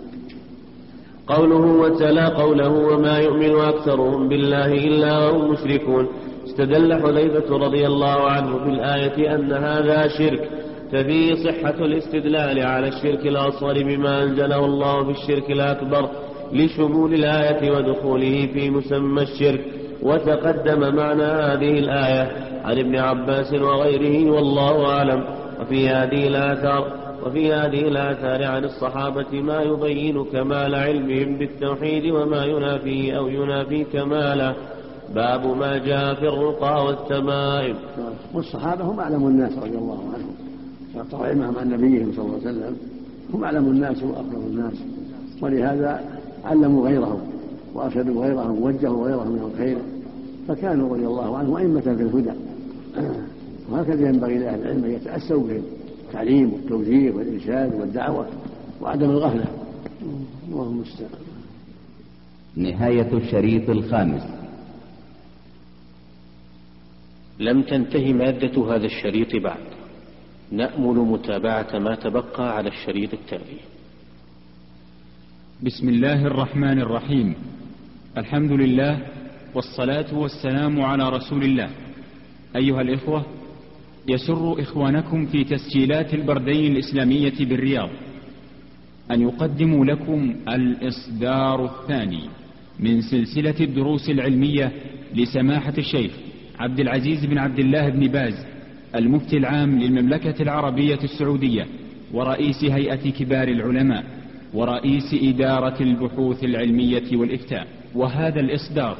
Speaker 3: قوله وتلا قوله وما يؤمن أكثرهم بالله إلا وهم مشركون. استدل حذيفة رضي الله عنه في الآية أن هذا شرك. ففيه صحة الاستدلال على الشرك الأصغر بما أنزله الله في الشرك الأكبر لشمول الآية ودخوله في مسمى الشرك. وتقدم معنى هذه الآية عن ابن عباس وغيره والله أعلم. وفي هذه الآثار وفي هذه الآثار عن الصحابة ما يبين كمال علمهم بالتوحيد وما ينافيه أو ينافي كماله. باب ما جاء في الرقى والتمائم.
Speaker 4: والصحابة هم أعلم الناس رضي الله عنهم. شرط علمهم عن نبيهم صلى الله عليه وسلم. هم أعلم الناس وأفضل الناس. ولهذا علموا غيرهم وأرشدوا غيرهم ووجهوا غيرهم من الخير. فكانوا رضي الله عنهم أئمة في الهدى. وهكذا ينبغي لأهل العلم أن يتأسوا بهم التعليم والتوجيه والإرشاد والدعوة وعدم الغفلة. الله المستعان
Speaker 2: نهاية الشريط الخامس.
Speaker 1: لم تنتهي مادة هذا الشريط بعد. نأمل متابعة ما تبقى على الشريط التالي.
Speaker 9: بسم الله الرحمن الرحيم. الحمد لله والصلاة والسلام على رسول الله. أيها الإخوة يسر إخوانكم في تسجيلات البردين الإسلامية بالرياض. أن يقدموا لكم الإصدار الثاني من سلسلة الدروس العلمية لسماحة الشيخ عبد العزيز بن عبد الله بن باز المفتي العام للمملكة العربية السعودية ورئيس هيئة كبار العلماء ورئيس إدارة البحوث العلمية والإفتاء. وهذا الإصدار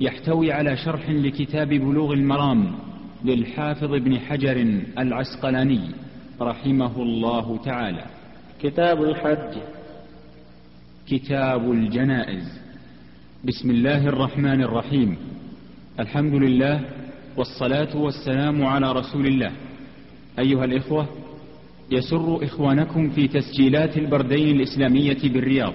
Speaker 9: يحتوي على شرح لكتاب بلوغ المرام للحافظ ابن حجر العسقلاني رحمه الله تعالى.
Speaker 3: كتاب الحج.
Speaker 9: كتاب الجنائز. بسم الله الرحمن الرحيم. الحمد لله والصلاة والسلام على رسول الله. أيها الإخوة يسر إخوانكم في تسجيلات البردين الإسلامية بالرياض.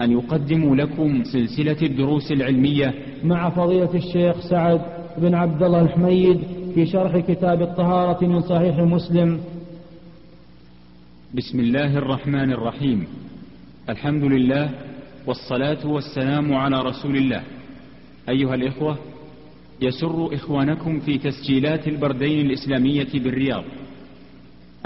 Speaker 9: أن يقدموا لكم سلسلة الدروس العلمية
Speaker 10: مع فضيلة الشيخ سعد بن عبد الله الحميد في شرح كتاب الطهارة من صحيح مسلم.
Speaker 9: بسم الله الرحمن الرحيم. الحمد لله والصلاة والسلام على رسول الله. أيها الإخوة يسر إخوانكم في تسجيلات البردين الإسلامية بالرياض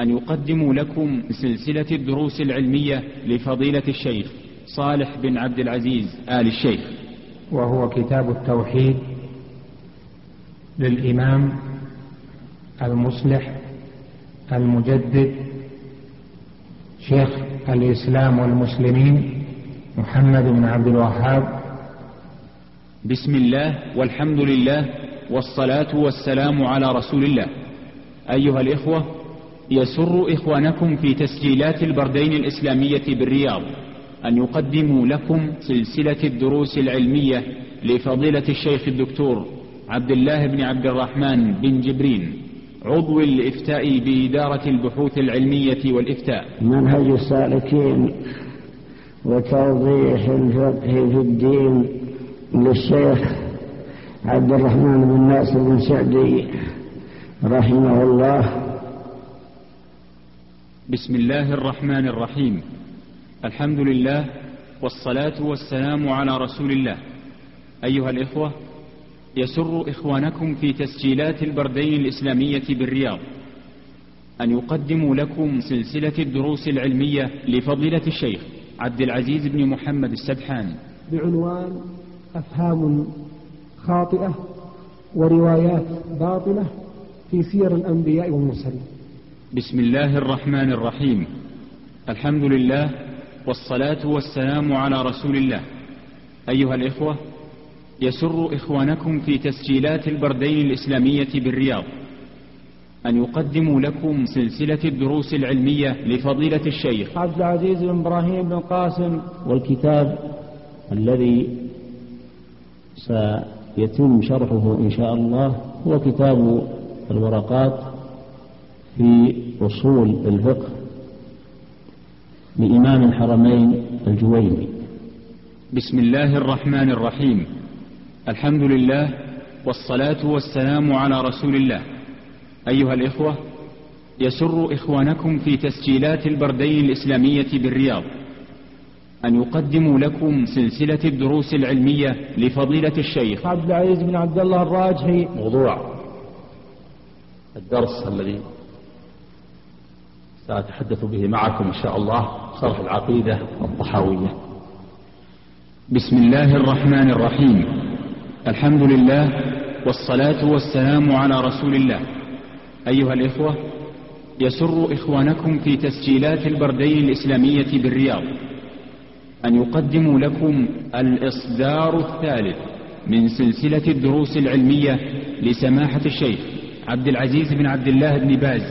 Speaker 9: أن يقدموا لكم سلسلة الدروس العلمية لفضيلة الشيخ صالح بن عبد العزيز آل الشيخ.
Speaker 11: وهو كتاب التوحيد للإمام المصلح المجدد شيخ الإسلام والمسلمين محمد بن عبد الوهاب
Speaker 9: بسم الله والحمد لله والصلاة والسلام على رسول الله. أيها الإخوة يسر إخوانكم في تسجيلات البردين الإسلامية بالرياض أن يقدموا لكم سلسلة الدروس العلمية لفضيلة الشيخ الدكتور عبد الله بن عبد الرحمن بن جبرين عضو الإفتاء بإدارة البحوث العلمية والإفتاء.
Speaker 12: منهج السالكين وتوضيح الفقه في الدين للشيخ عبد الرحمن بن ناصر بن سعدي رحمه الله.
Speaker 9: بسم الله الرحمن الرحيم. الحمد لله والصلاة والسلام على رسول الله. أيها الإخوة يسر إخوانكم في تسجيلات البردين الإسلامية بالرياض. أن يقدموا لكم سلسلة الدروس العلمية لفضيلة الشيخ عبد العزيز بن محمد السبحان
Speaker 10: بعنوان أفهام خاطئة وروايات باطلة في سير الأنبياء والمرسلين.
Speaker 9: بسم الله الرحمن الرحيم. الحمد لله والصلاة والسلام على رسول الله. أيها الإخوة يسر إخوانكم في تسجيلات البردين الإسلامية بالرياض. أن يقدموا لكم سلسلة الدروس العلمية لفضيلة الشيخ.
Speaker 10: عبد العزيز بن إبراهيم بن قاسم. والكتاب الذي سيتم شرحه إن شاء الله. هو كتاب الورقات في أصول الفقه لإمام الحرمين الجويني.
Speaker 9: بسم الله الرحمن الرحيم. الحمد لله والصلاة والسلام على رسول الله. أيها الإخوة يسر إخوانكم في تسجيلات البردين الإسلامية بالرياض. أن يقدموا لكم سلسلة الدروس العلمية لفضيلة الشيخ.
Speaker 10: عبد العزيز بن عبد الله الراجحي.
Speaker 13: موضوع الدرس الذي سأتحدث به معكم إن شاء الله شرح العقيدة الطحاوية
Speaker 9: بسم الله الرحمن الرحيم. الحمد لله والصلاة والسلام على رسول الله. أيها الإخوة يسر إخوانكم في تسجيلات البردين الإسلامية بالرياض. أن يقدموا لكم الإصدار الثالث من سلسلة الدروس العلمية لسماحة الشيخ عبد العزيز بن عبد الله بن باز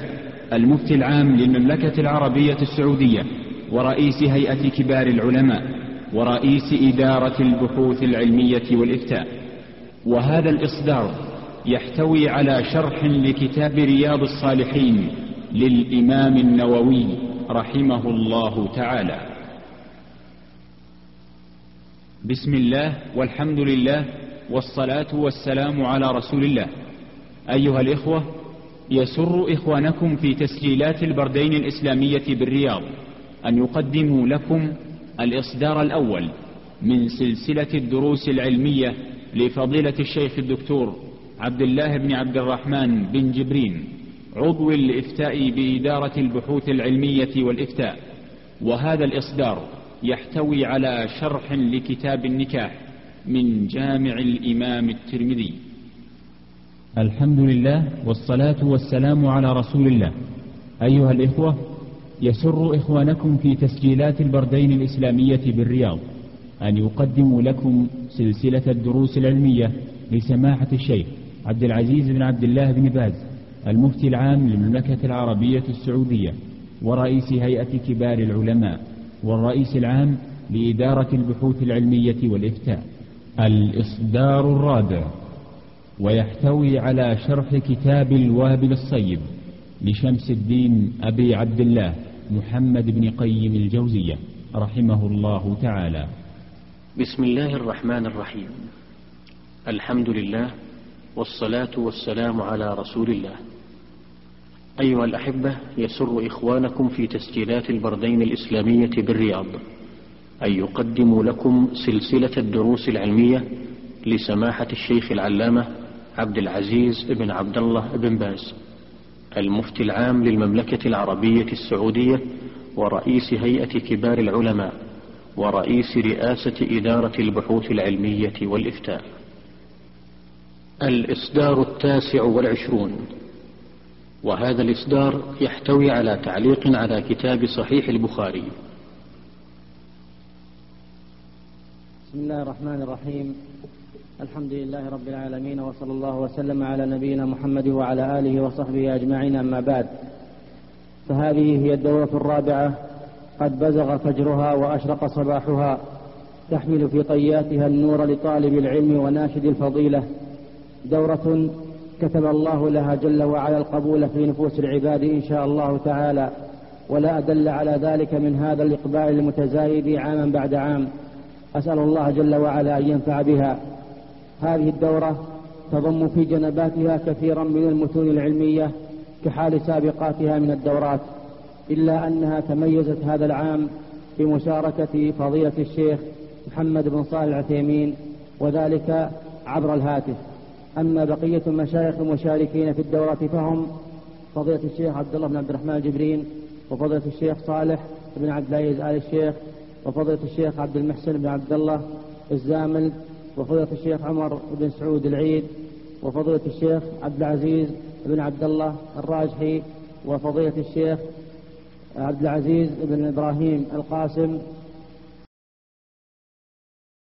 Speaker 9: المفتي العام للمملكة العربية السعودية ورئيس هيئة كبار العلماء ورئيس إدارة البحوث العلمية والإفتاء. وهذا الإصدار يحتوي على شرح لكتاب رياض الصالحين للإمام النووي رحمه الله تعالى. بسم الله والحمد لله والصلاة والسلام على رسول الله. أيها الإخوة يسر إخوانكم في تسجيلات البردين الإسلامية بالرياض أن يقدموا لكم الإصدار الأول من سلسلة الدروس العلمية لفضيلة الشيخ الدكتور عبد الله بن عبد الرحمن بن جبرين عضو الإفتاء بإدارة البحوث العلمية والإفتاء. وهذا الإصدار يحتوي على شرح لكتاب النكاح من جامع الإمام الترمذي. الحمد لله والصلاة والسلام على رسول الله. أيها الإخوة يسر إخوانكم في تسجيلات البردين الإسلامية بالرياض أن يقدموا لكم سلسلة الدروس العلمية لسماحة الشيخ عبد العزيز بن عبد الله بن باز المفتي العام للمملكة العربية السعودية ورئيس هيئة كبار العلماء. والرئيس العام لإدارة البحوث العلمية والإفتاء. الإصدار الرابع. ويحتوي على شرح كتاب الوابل الصيب لشمس الدين أبي عبد الله محمد بن قيم الجوزية رحمه الله تعالى.
Speaker 1: بسم الله الرحمن الرحيم. الحمد لله والصلاة والسلام على رسول الله. أيها الأحبة يسر إخوانكم في تسجيلات البردين الإسلامية بالرياض أن يقدموا لكم سلسلة الدروس العلمية لسماحة الشيخ العلامة عبد العزيز بن عبد الله بن باز المفتي العام للمملكة العربية السعودية ورئيس هيئة كبار العلماء ورئيس رئاسة إدارة البحوث العلمية والإفتاء. الإصدار التاسع والعشرون. وهذا الإصدار يحتوي على تعليق على كتاب صحيح البخاري.
Speaker 14: بسم الله الرحمن الرحيم. الحمد لله رب العالمين وصلى الله وسلم على نبينا محمد وعلى آله وصحبه أجمعين أما بعد. فهذه هي الدورة الرابعة. قد بزغ فجرها وأشرق صباحها. تحمل في طياتها النور لطالب العلم وناشد الفضيلة. دورة كتب الله لها جل وعلا القبول في نفوس العباد إن شاء الله تعالى ولا أدل على ذلك من هذا الإقبال المتزايد عاما بعد عام. أسأل الله جل وعلا أن ينفع بها. هذه الدورة تضم في جنباتها كثيرا من المتون العلمية كحال سابقاتها من الدورات إلا أنها تميزت هذا العام بمشاركة فضيلة الشيخ محمد بن صالح العثيمين وذلك عبر الهاتف. أما بقية المشايخ المشاركين في الدورة فهم فضيلة الشيخ عبد الله بن عبد الرحمن الجبرين وفضيلة الشيخ صالح بن عبد العزيز آل الشيخ وفضيلة الشيخ عبد المحسن بن عبد الله الزامل وفضيلة الشيخ عمر بن سعود العيد وفضيلة الشيخ عبد العزيز بن عبد الله الراجحي وفضيلة الشيخ عبد العزيز بن إبراهيم القاسم